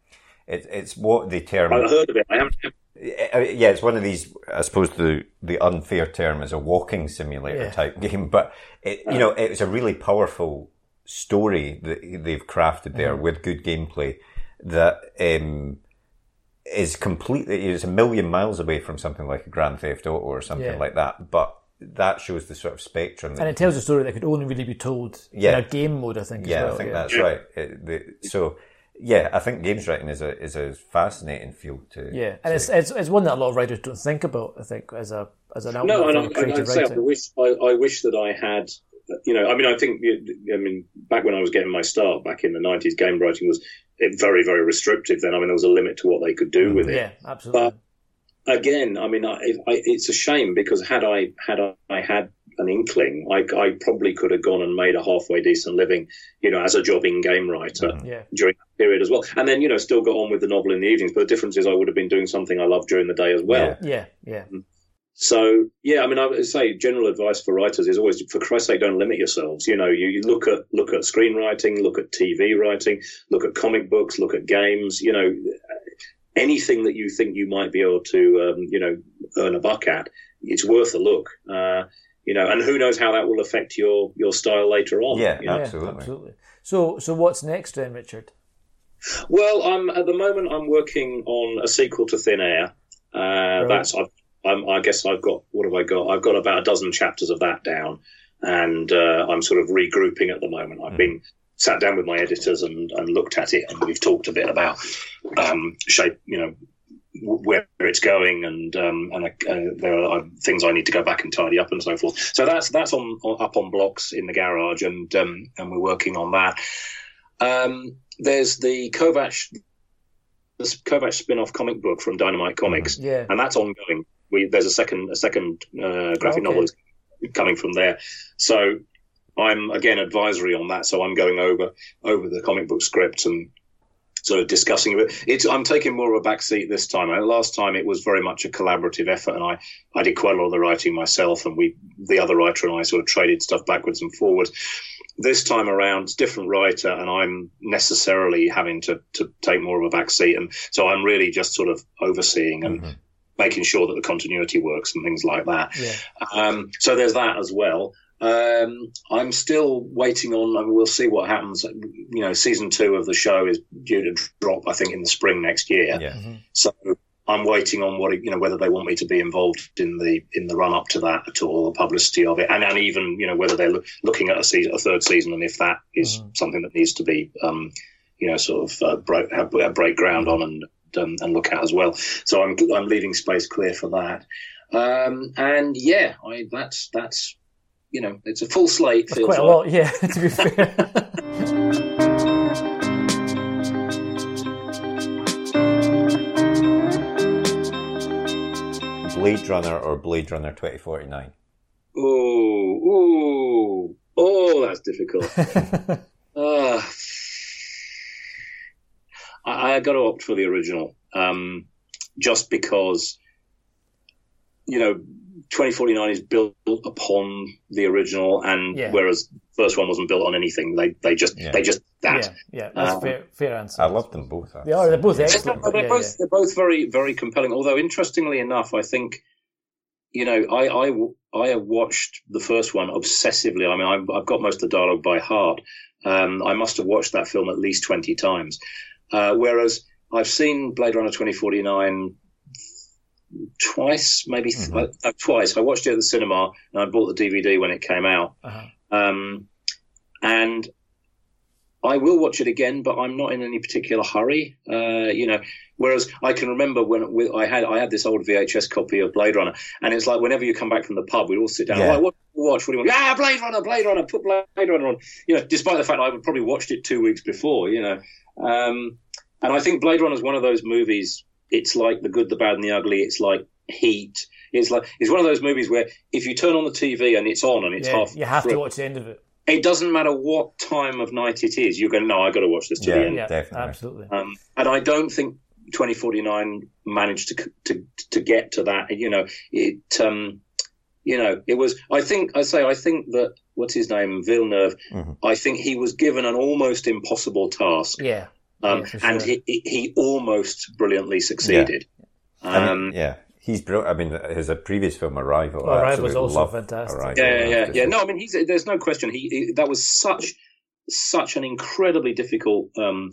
It, it's what they term. I've heard of it. I haven't. Uh, yeah, it's one of these. I suppose the the unfair term is a walking simulator yeah. type [laughs] game, but it, you know it's a really powerful story that they've crafted there mm with good gameplay that um, is completely. It's a million miles away from something like a Grand Theft Auto or something yeah. like that, but that shows the sort of spectrum. And it tells a story that could only really be told yeah. in a game mode, I think. Yeah, well. I think yeah. that's right. It, the, so, yeah, I think games writing is a is a fascinating field to. Yeah, and it's, it's it's one that a lot of writers don't think about. I think as a as an outlet no, and I, creative I'd writing. I wish I, I wish that I had you know, I mean, I think, I mean, back when I was getting my start back in the 90s, game writing was eh, very, very restrictive then. I mean, there was a limit to what they could do mm. with it. Yeah, absolutely. But again, I mean, I, I, it's a shame because had I had I had an inkling, I, I, probably could have gone and made a halfway decent living, you know, as a jobbing game writer mm-hmm. yeah. during that period as well. And then, you know, still got on with the novel in the evenings. But the difference is I would have been doing something I love during the day as well. Yeah, yeah. yeah. So yeah, I mean, I would say general advice for writers is always, for Christ's sake, don't limit yourselves. You know, you, you look at look at screenwriting, look at TV writing, look at comic books, look at games. You know, anything that you think you might be able to, um, you know, earn a buck at, it's worth a look. Uh, you know, and who knows how that will affect your your style later on. Yeah, you know? absolutely. absolutely. So, so what's next then, Richard? Well, I'm at the moment I'm working on a sequel to Thin Air. Uh, right. That's I've, I'm, i guess I've got what have I got? I've got about a dozen chapters of that down, and uh, I'm sort of regrouping at the moment. I've mm. been sat down with my editors and, and looked at it, and we've talked a bit about um, shape, you know, where it's going, and um, and uh, there are things I need to go back and tidy up and so forth. So that's that's on, on up on blocks in the garage, and um, and we're working on that. Um, there's the Kovacs the Kovacs spin-off comic book from Dynamite Comics, Yeah. and that's ongoing. We, there's a second a second uh, graphic Okay. novel coming from there. So I'm again advisory on that. So I'm going over over the comic book script and sort of discussing it. It's I'm taking more of a back seat this time. Last time it was very much a collaborative effort, and I I did quite a lot of the writing myself, and we the other writer and I sort of traded stuff backwards and forwards. This time around, it's different writer, and I'm necessarily having to to take more of a back seat, and so I'm really just sort of overseeing and. Making sure that the continuity works and things like that. Yeah. Um, so there's that as well. Um, I'm still waiting on. I mean, we'll see what happens. You know, season two of the show is due to drop, I think, in the spring next year. Yeah. So I'm waiting on what you know whether they want me to be involved in the in the run up to that at all, the publicity of it, and, and even you know whether they're loo- looking at a season, a third season, and if that is something that needs to be um, you know sort of uh, break, have, uh, break ground on and um, and look at as well. So I'm I'm leaving space clear for that. Um, and yeah, I that's that's you know it's a full slate. That's feels quite a lot, yeah, [laughs] to be fair. Blade Runner or Blade Runner 2049? Ooh, ooh, oh, that's difficult. Uh, [laughs] I, I got to opt for the original, um, just because, you know, 2049 is built upon the original, and Yeah. whereas the first one wasn't built on anything, they they just Yeah. they just that. yeah, yeah, that's Um, fair, fair answer. I love them both. They are, they're both They're, excellent. they're yeah, both yeah. they're both very very compelling. Although interestingly enough, I think you know I I I have watched the first one obsessively. I mean, I've, I've got most of the dialogue by heart. Um, I must have watched that film at least twenty times. Uh, whereas I've seen Blade Runner twenty forty nine twice, maybe th- Mhm. uh, twice. I watched it at the cinema and I bought the DVD when it came out. Uh-huh. Um, and I will watch it again, but I'm not in any particular hurry. Uh, you know, whereas I can remember when I had I had this old VHS copy of Blade Runner, and it's like whenever you come back from the pub, we'd all sit down. Yeah. Right, what watch? What do you want? Ah, Blade Runner, Blade Runner, put Blade Runner on. You know, despite the fact I would probably watched it two weeks before. You know, um, and I think Blade Runner is one of those movies. It's like the good, the bad, and the ugly. It's like Heat. It's like it's one of those movies where if you turn on the TV and it's on and it's Yeah, half, you have to watch the end of it. it doesn't matter what time of night it is. You're going, no, I got to watch this to Yeah. the end. Yeah, definitely. absolutely. Um, and I don't think 2049 managed to to to get to that. You know, it. Um, you know, it was. I think I say I think that what's his name Villeneuve. Mhm. I think he was given an almost impossible task, Yeah, um, yeah, and sure. he, he almost brilliantly succeeded. I mean, Um, yeah, he's brilliant. I mean, his previous film, Arrival. Well, Arrival was also fantastic. Arrival. yeah, yeah, yeah, yeah. No, I mean, he's there's no question. He, he that was such such an incredibly difficult um,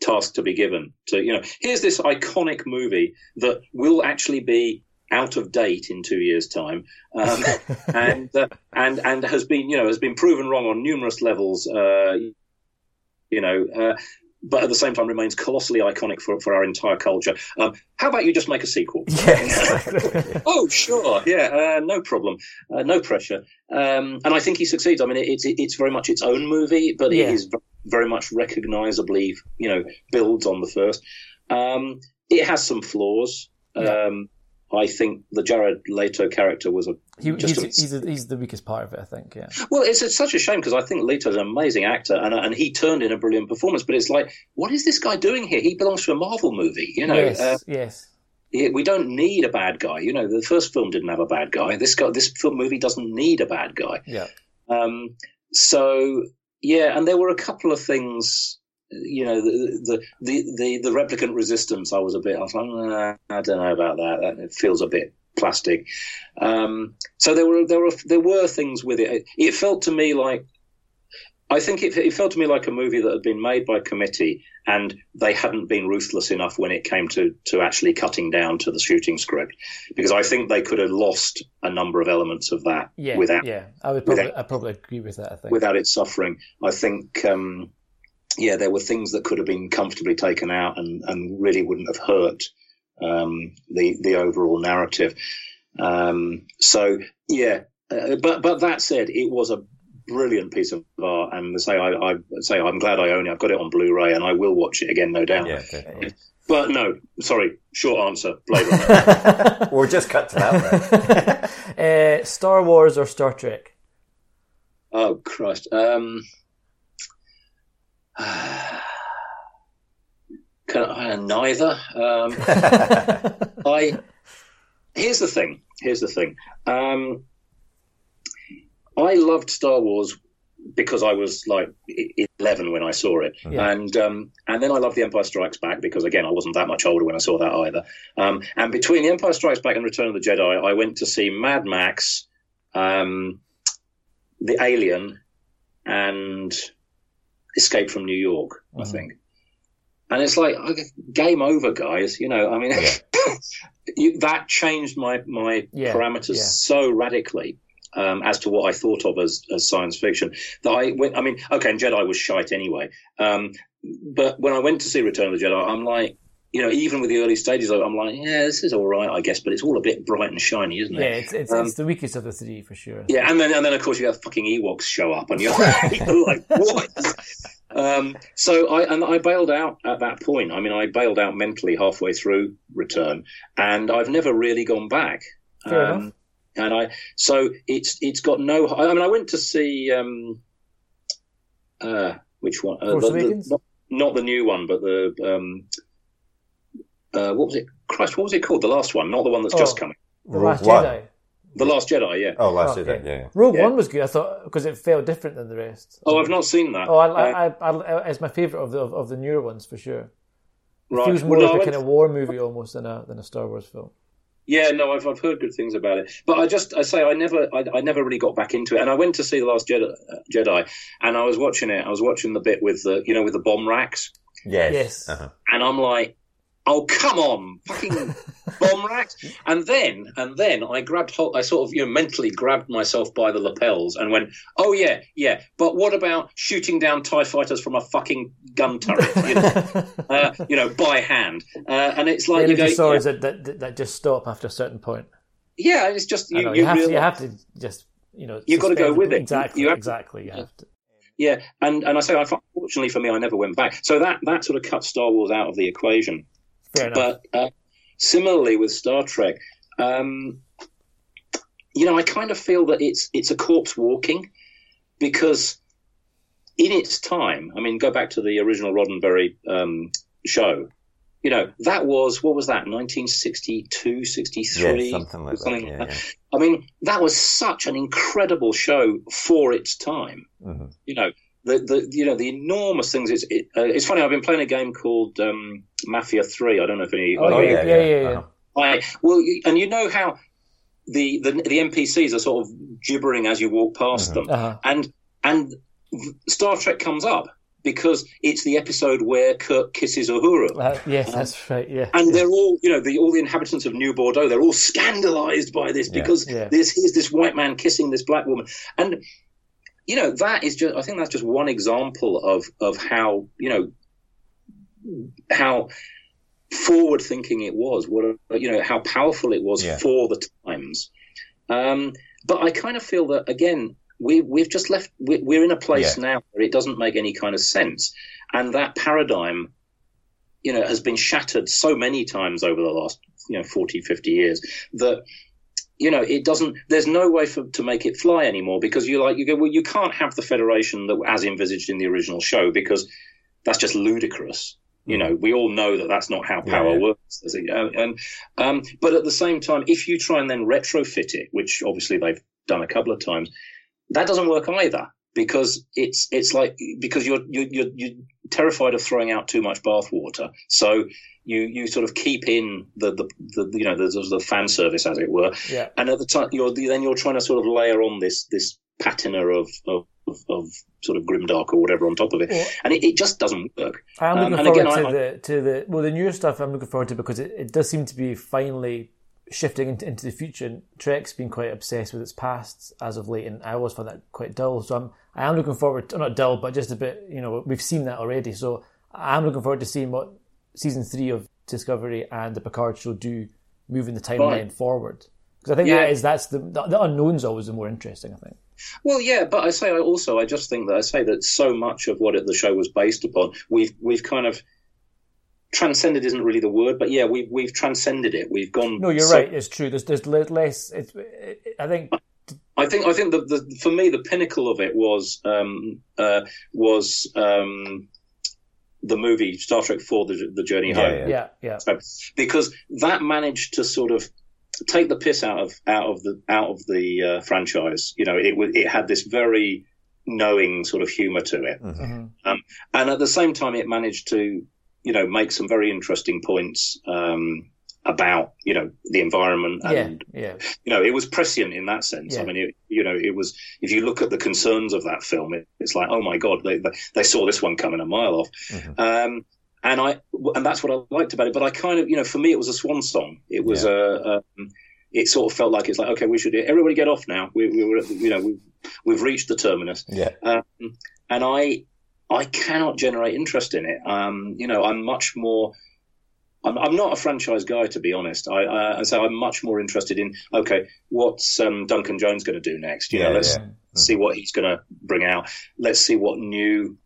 task to be given. To you know, here's this iconic movie that will actually be out of date in two years' time, um, [laughs] and uh, and and has been you know has been proven wrong on numerous levels. Uh, you know. Uh, but at the same time, remains colossally iconic for, for our entire culture. Um, how about you just make a sequel? yeah. [laughs] Oh, sure, yeah, uh, no problem, uh, no pressure. Um, and I think he succeeds. I mean, it, it's it's very much its own movie, but Yeah. it is very much recognisably, you know, builds on the first. Um, it has some flaws. Yeah. I think the Jared Leto character was a he, just he's, a- he's, the- he's the weakest part of it, I think. Yeah, well, it's, it's such a shame because I think Leto's an amazing actor and and he turned in a brilliant performance. But it's like, what is this guy doing here? He belongs to a Marvel movie, you know. yes, Uh, yes. We don't need a bad guy. You know, the first film didn't have a bad guy. This guy, this film movie doesn't need a bad guy. Yeah, Um, so yeah, and there were a couple of things. You know, the the the the, replicant resistance. I was a bit. I was like, "Nah, I don't know about that. that. It feels a bit plastic. Um, so there were there were there were things with it. It felt to me like. I think it, it felt to me like a movie that had been made by committee, and they hadn't been ruthless enough when it came to to actually cutting down to the shooting script, because I think they could have lost a number of elements of that yeah, without yeah. I would probably, without- I probably agree with that. I think. without it suffering. I think, um, yeah, there were things that could have been comfortably taken out and, and really wouldn't have hurt um, the the overall narrative. Um, so yeah, uh, but but that said, it was a brilliant piece of art, and say I, I say I'm glad I own it. I've got it on Blu-ray, and I will watch it again, no doubt. Yeah, definitely. But no, sorry, short answer. Blade Runner. [laughs] [laughs] We'll just cut to that. Right? [laughs] uh, Star Wars or Star Trek? oh Christ. Um, [sighs] can neither. Um, [laughs] I here's the thing. Here's the thing. Um, I loved Star Wars because I was like eleven when I saw it, Yeah. and um, and then I loved The Empire Strikes Back because again I wasn't that much older when I saw that either. Um, and between The Empire Strikes Back and Return of the Jedi, I went to see Mad Max, um, The Alien, and Escape from New York. I Mhm. think. And it's like game over, guys. You know, I mean, [laughs] you, that changed my my Yeah, parameters yeah. so radically um, as to what I thought of as, as science fiction that I went. I mean, okay, and Jedi was shite anyway. Um, but when I went to see Return of the Jedi, I'm like, you know, even with the early stages, I'm like, yeah, this is all right, I guess, but it's all a bit bright and shiny, isn't it? Yeah, it's it's, Um, it's the weakest of the three for sure. Yeah, and then and then of course you have fucking Ewoks show up, and you're like, [laughs] what? Um, so I and I bailed out at that point. I mean, I bailed out mentally halfway through Return, and I've never really gone back. Fair um, enough. And I so it's it's got no. I mean, I went to see um, uh, which one? Uh, the- the- not, not the new one, but the um, uh, what was it? Christ, what was it called? The last one, not the one that's just Oh. coming. The Rogue Last One. Jedi. The Last Jedi, yeah. Oh, last Okay. Jedi, yeah, yeah. Rogue Yeah. One was good. I thought because it felt different than the rest. Oh, I've not seen that. Oh, I, Uh, I, I, I, it's my favorite of the of, of the newer ones for sure. It right. feels more Well, no, like I a went- kind of war movie almost than a than a Star Wars film. Yeah, no, I've, I've heard good things about it, but I just I say I never I, I never really got back into it. And I went to see the Last Jedi, uh, Jedi, and I was watching it. I was watching the bit with the you know with the bomb racks, Yes. Yes. Uh-huh. and I'm like, oh come on, fucking [laughs] bomb racks! And then and then I grabbed hold, I sort of you know mentally grabbed myself by the lapels and went, oh yeah, yeah, but what about shooting down Tie fighters from a fucking gun turret, you know, [laughs] uh, you know by hand? Uh, and it's like you go, swords that, that that just stop after a certain point. yeah, it's just you, know, you, you, have to, you have to just you know You've gotta go with it. Exactly, You have exactly. You have to. Yeah, and and I say, unfortunately for me, I never went back. So that that sort of cut Star Wars out of the equation. Fair. But uh, similarly with Star Trek, um, you know, I kind of feel that it's it's a corpse walking because in its time, I mean, go back to the original Roddenberry um, show. You know, that was what was that? 1962, 63, Yeah, something like that. something Yeah, like yeah. I mean, that was such an incredible show for its time Mhm. you know the the you know the enormous things. It's it, uh, it's funny. I've been playing a game called um, Mafia Three. I don't know if any. Oh, yeah, yeah, yeah, yeah. yeah, yeah. I well, and you know how the, the the NPCs are sort of gibbering as you walk past them, Uh-huh. and and Star Trek comes up because it's the episode where Kirk kisses Uhura. Uh, yes, that's right. Yeah. And they're all, you know, the, all the inhabitants of New Bordeaux, they're all scandalized by this Yeah. because Yeah. this here's this white man kissing this black woman. And, you know, that is just, I think that's just one example of, of how, you know, how forward thinking it was, what, you know, how powerful it was Yeah. for the times. Um, but I kind of feel that, again, we, we've just left, we, we're in a place Yeah. now where it doesn't make any kind of sense. And that paradigm you know, has been shattered so many times over the last, you know, 40, 50 years that, you know, it doesn't, there's no way for, to make it fly anymore because you like, you go, well, you can't have the Federation that as envisaged in the original show because that's just ludicrous. You know, we all know that that's not how power yeah. works. As uh, And, um, but at the same time, if you try and then retrofit it, which obviously they've done a couple of times, that doesn't work either because it's it's like because you're you're you're, you're terrified of throwing out too much bathwater, so you you sort of keep in the the, the you know the, the fan service as it were, Yeah. and at the time you're then you're trying to sort of layer on this this patina of of, of, sort of grimdark or whatever on top of it, Well- and it, it just doesn't work. I'm Um, looking and forward again, to I- the to the well the newer stuff. I'm looking forward to because it, it does seem to be finally shifting into, into the future. And Trek's been quite obsessed with its past as of late, and I always found that quite dull. So I'm I am looking forward to not dull, but just a bit. You know, we've seen that already. So I'm looking forward to seeing what season three of Discovery and the Picard show do moving the timeline forward. Because I think Yeah. that is that's the, the the unknown's always the more interesting. I think. Well, yeah, but I say I also I just think that I say that so much of what it, the show was based upon, we've we've kind of transcended isn't really the word, but yeah, we've we've transcended it. We've gone. No, you're so- right. It's true. There's there's less. It's. I think. I think I think the, the for me the pinnacle of it was um, uh, was um, the movie Star Trek Four: The, the Journey Yeah, Home. yeah. Yeah, yeah, So- because that managed to sort of take the piss out of out of the out of the uh, franchise. You know, it it had this very knowing sort of humor to it, Mhm. um, and at the same time, it managed to you know make some very interesting points um, about you know the environment and yeah, yeah. you know, it was prescient in that sense. Yeah. I mean, it, you know, it was. If you look at the concerns of that film, it, it's like, oh my god, they, they they saw this one coming a mile off. Mhm. Um, and I and that's what I liked about it. But I kind of, you know, for me, it was a swan song. It was a. Um, it sort of felt like it's like, okay, we should everybody get off now. We, we were, you know, we, we've reached the terminus. Yeah. Um, and I, I cannot generate interest in it. Um, you know, I'm much more. I'm, I'm not a franchise guy, to be honest. I, I, and so I'm much more interested in okay, what's um, Duncan Jones going to do next? You Yeah, know, let's yeah. see what he's going to bring out. Let's see what new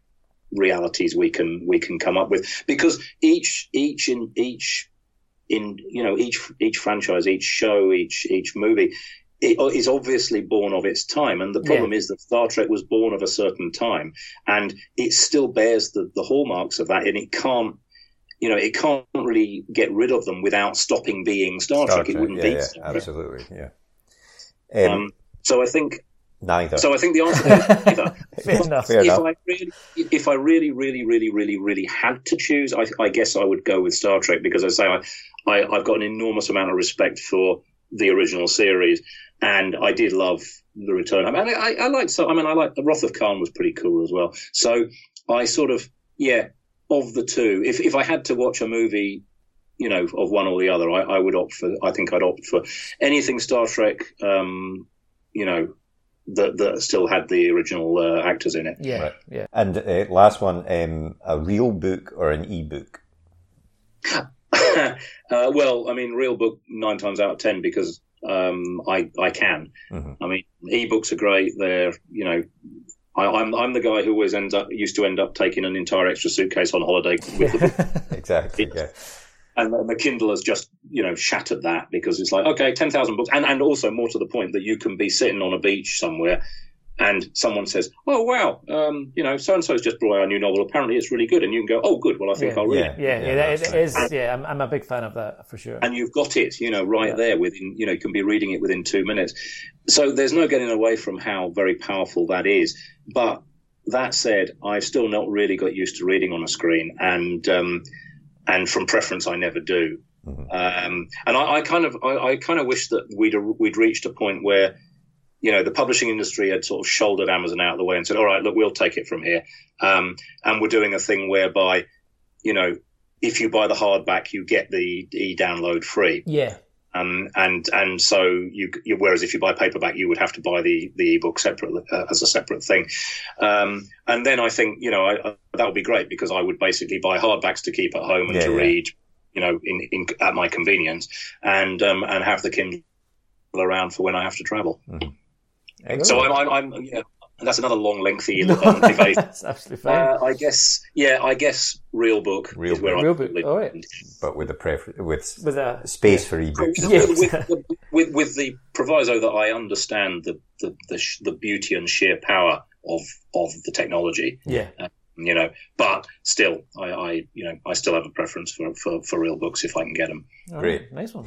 realities we can we can come up with because each each in each in you know each each franchise, each show, each each movie it is obviously born of its time, and the problem is that Star Trek was born of a certain time, and it still bears the, the hallmarks of that, and it can't, you know, it can't really get rid of them without stopping being Star, Star Trek. It wouldn't yeah, be yeah, Star Trek. absolutely, yeah. Um, Um, so I think, neither. so I think the answer [laughs] is neither. [laughs] Fair enough. If. I really, if I really, really, really, really, really had to choose, I, I guess I would go with Star Trek because I say I, I, I've got an enormous amount of respect for the original series, and I did love the return. I mean, I, I liked so. I mean, I like the Wrath of Khan was pretty cool as well. So I sort of, yeah, of the two, if if I had to watch a movie. You know, of one or the other, I, I would opt for. I think I'd opt for anything Star Trek. Um, you know, that that still had the original uh, actors in it. Yeah, Right. yeah. and uh, last one, um, a real book or an e-book? [laughs] uh, well, I mean, real book nine times out of ten because um, I I can. Mhm. I mean, e-books are great. They're you know. I, I'm I'm the guy who always ends up used to end up taking an entire extra suitcase on holiday with the book, [laughs] Exactly. Yeah. and the, the Kindle has just you know shattered that because it's like okay, ten thousand books, and and also more to the point that you can be sitting on a beach somewhere, and someone says, oh wow, um, you know, so and so's just brought out a new novel. Apparently, it's really good, and you can go, oh good, well I think Yeah. I'll read Yeah. it. Yeah, yeah, that's it, it right. is. Yeah, I'm, I'm a big fan of that for sure. and you've got it, you know, right Yeah. there within, you know, you can be reading it within two minutes. So there's no getting away from how very powerful that is. But that said, I've still not really got used to reading on a screen, and um, and from preference, I never do. Mhm. Um, and I, I kind of, I, I kind of wish that we'd we'd reached a point where. You know, the publishing industry had sort of shouldered Amazon out of the way and said, "All right, look, we'll take it from here." Um, and we're doing a thing whereby, you know, if you buy the hardback, you get the e-download free. Yeah, Um, and and so you, you whereas if you buy paperback, you would have to buy the the ebook separately uh, as a separate thing. Um, and then I think you know I, I, that would be great because I would basically buy hardbacks to keep at home and Yeah, to yeah. read, you know, in, in at my convenience, and um, and have the Kindle around for when I have to travel. So I'm, I'm, I'm yeah. That's another long, lengthy um, [laughs] debate. that's absolutely fine. Uh, I guess, yeah, I guess real book Real is where book. I Real book, live. all right. but with a prefer- with With a space for ebooks. Yeah. with, with, with, with the proviso that I understand the the, the, sh- the beauty and sheer power of of the technology, yeah, you know. But still, I, I you know I still have a preference for, for, for real books if I can get them. All Great. right, nice one.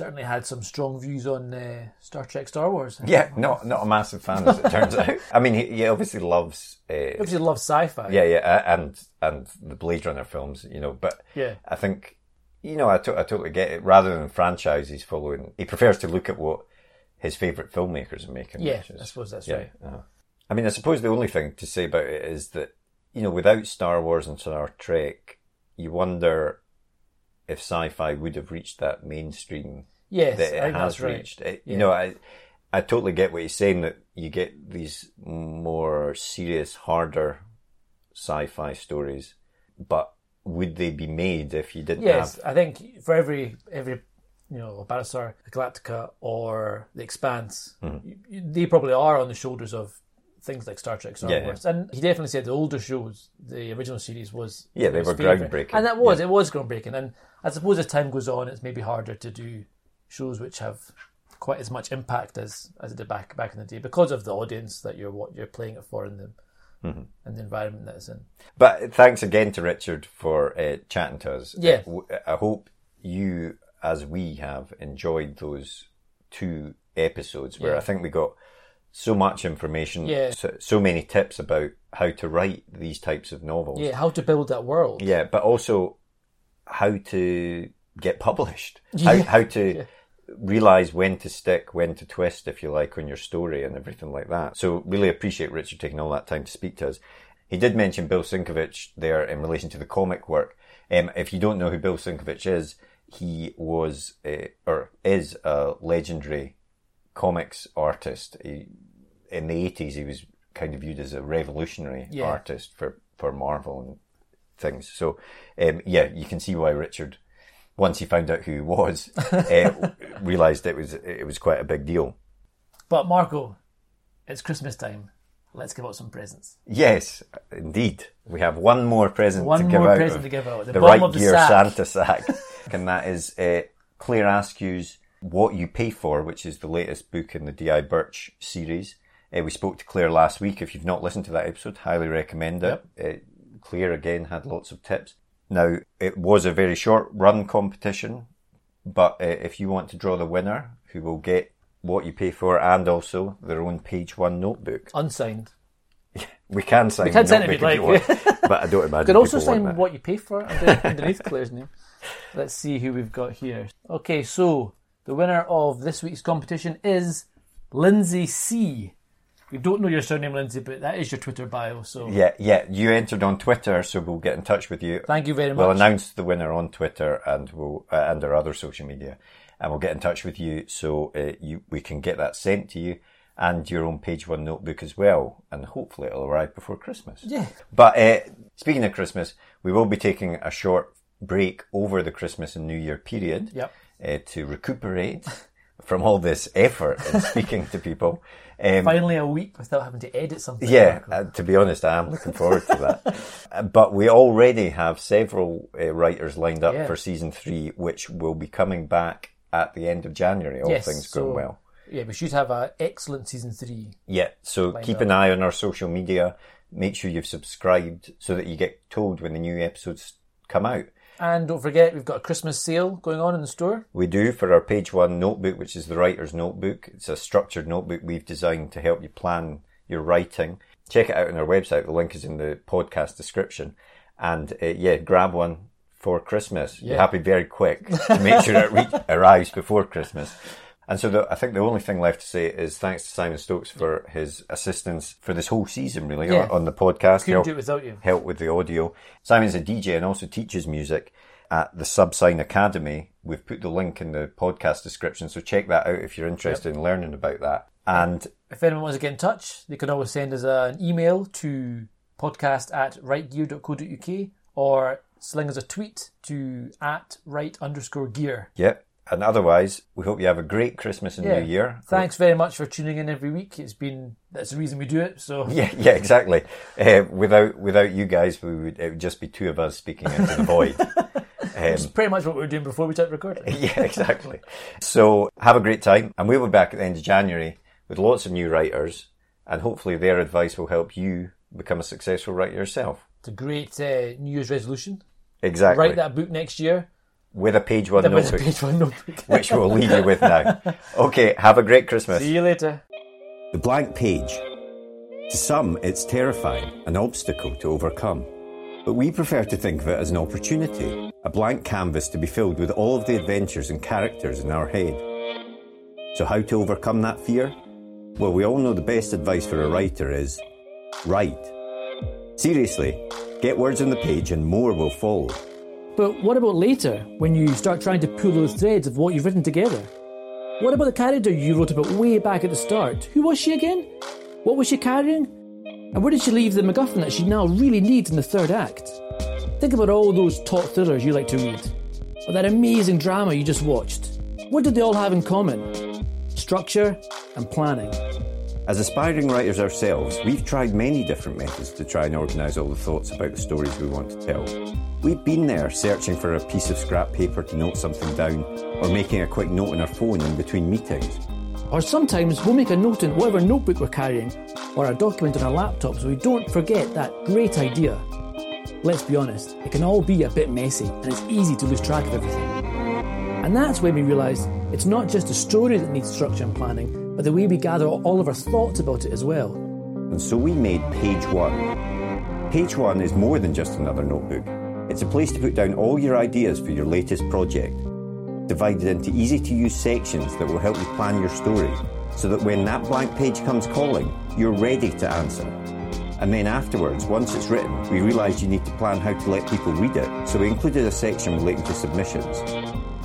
Certainly had some strong views on uh, Star Trek, Star Wars. [laughs] Yeah, not not a massive fan as it turns out. I mean, he, he obviously loves. Uh, Obviously, loves sci-fi. yeah, yeah, and and the Blade Runner films, you know. But yeah, I think, you know, I, to- I totally get it. Rather than franchise, he's following. He prefers to look at what his favourite filmmakers are making. yeah. is- I suppose that's yeah. right. uh-huh. I mean, I suppose the only thing to say about it is that you know, without Star Wars and Star Trek, you wonder if sci-fi would have reached that mainstream Yes, that it has right. reached. It, Yeah. You know, I, I totally get what he's saying that you get these more serious, harder sci-fi stories, but would they be made if you didn't Yes, have? I think for every every you know Battlestar Galactica or The Expanse, Mm-hmm. you- they probably are on the shoulders of things like Star Trek, Star Yeah. Wars, and he definitely said the older shows, the original series was Yeah, they were favourite. groundbreaking. and that was Yeah. it was groundbreaking. And I suppose as time goes on, it's maybe harder to do shows which have quite as much impact as as it did back back in the day because of the audience that you're what you're playing it for and the Mm-hmm. and the environment that it's in. But thanks again to Richard for uh, chatting to us. Yeah. I w- I hope you, as we have, enjoyed those two episodes where Yeah. I think we got so much information, Yeah. so, so many tips about how to write these types of novels. Yeah, how to build that world. Yeah, but also how to get published. Yeah. [laughs] How, how to realize when to stick, when to twist, if you like, on your story and everything like that. So really appreciate Richard taking all that time to speak to us. He did mention Bill Sienkiewicz there in relation to the comic work. Um, if you don't know who Bill Sienkiewicz is, he was uh, or is a legendary comics artist. He, in the eighties, he was kind of viewed as a revolutionary Yeah. artist for for Marvel and things. So, um, yeah, you can see why Richard, once he found out who he was, [laughs] uh, realised it was it was quite a big deal. But Marco, it's Christmas time. Let's give out some presents. Yes, indeed, we have one more present One to give more out. present to give out. The The, Write Gear sack. Santa sack, [laughs] and that is uh, Claire Askew's "What You Pay For," which is the latest book in the DI Birch series. Uh, we spoke to Claire last week. If you've not listened to that episode, highly recommend it. Uh, Claire again had lots of tips. Now it was a very short run competition, but uh, if you want to draw the winner, who will get what you pay for and also their own page one notebook, Unsigned. [laughs] we can sign. We can sign it if you'd want, [laughs] but I don't imagine. You can also sign what you pay for [laughs] underneath Claire's name. Let's see who we've got here. Okay, so the winner of this week's competition is Lindsay C. We don't know your surname, Lindsay, but that is your Twitter bio. So Yeah, yeah. You entered on Twitter, so we'll get in touch with you. thank you very much. We'll announce the winner on Twitter and we'll uh, and our other social media, and we'll get in touch with you so uh, you we can get that sent to you and your own page one notebook as well, and hopefully it'll arrive before Christmas. Yeah. But uh, speaking of Christmas, we will be taking a short break over the Christmas and New Year period Yep. Uh, to recuperate from all this effort in [laughs] speaking to people. Um, Finally, a week without having to edit something. yeah, uh, to be honest, I am looking forward to that. [laughs] Uh, but we already have several uh, writers lined up Yeah. for season three, which will be coming back at the end of January, all Yes, things so- going well. Yeah, we should have an excellent season three. Yeah, so keep up. an eye on our social media. Make sure you've subscribed so that you get told when the new episodes come out. And don't forget, we've got a Christmas sale going on in the store. We do for our page one notebook, which is the writer's notebook. It's a structured notebook we've designed to help you plan your writing. Check it out on our website. The link is in the podcast description. And uh, yeah, grab one for Christmas. You Yeah. have to be very quick to make sure it [laughs] re- arrives before Christmas. And so the, I think the only thing left to say is thanks to Simon Stokes for his assistance for this whole season, really, Yeah. on, the podcast. Couldn't Help- do it without you. help with the audio. Simon's a DJ and also teaches music at the Subsine Academy. We've put the link in the podcast description, so check that out if you're interested in learning about that. And If anyone wants to get in touch, they can always send us an email to podcast at writegear.co.uk or sling us a tweet to at write underscore gear. yeah, and otherwise, we hope you have a great Christmas and New Year. Thanks very much for tuning in every week. It's been that's the reason we do it. So [laughs] Yeah, yeah, exactly. Uh, without without you guys, we would it would just be two of us speaking into the void. [laughs] it's pretty much what we were doing before we started recording. [laughs] yeah, exactly. So have a great time, and we'll be back at the end of January with lots of new writers, and hopefully their advice will help you become a successful writer yourself. It's a great uh, New Year's resolution. Exactly. Write that book next year. With a page one That was a notebook, page one notebook. [laughs] which we'll leave you with now. Okay, have a great Christmas. See you later. The blank page. To some, it's terrifying, an obstacle to overcome. But we prefer to think of it as an opportunity, a blank canvas to be filled with all of the adventures and characters in our head. So, how to overcome that fear? Well, we all know the best advice for a writer is write. Seriously, get words on the page and more will follow. But what about later, when you start trying to pull those threads of what you've written together? What about the character you wrote about way back at the start? Who was she again? What was she carrying? And where did she leave the MacGuffin that she now really needs in the third act? Think about all those top thrillers you like to read, or that amazing drama you just watched. What did they all have in common? Structure and planning. As aspiring writers ourselves, we've tried many different methods to try and organise all the thoughts about the stories we want to tell. We've been there searching for a piece of scrap paper to note something down, or making a quick note on our phone in between meetings. Or sometimes we'll make a note in whatever notebook we're carrying, or a document on our laptop so we don't forget that great idea. Let's be honest, it can all be a bit messy and it's easy to lose track of everything. And that's when we realised it's not just the story that needs structure and planning, but the way we gather all of our thoughts about it as well. And so we made Page One. Page One is more than just another notebook. It's a place to put down all your ideas for your latest project, divided into easy to use sections that will help you plan your story, so that when that blank page comes calling, you're ready to answer. And then afterwards, once it's written, we realised you need to plan how to let people read it, so we included a section relating to submissions.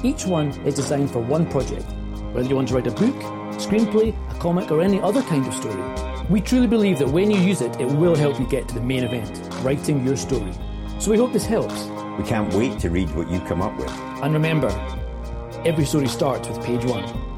Each one is designed for one project, whether you want to write a book, screenplay, a comic, or any other kind of story. We truly believe that when you use it, it will help you get to the main event, writing your story. So we hope this helps. We can't wait to read what you come up with. And remember, every story starts with page one.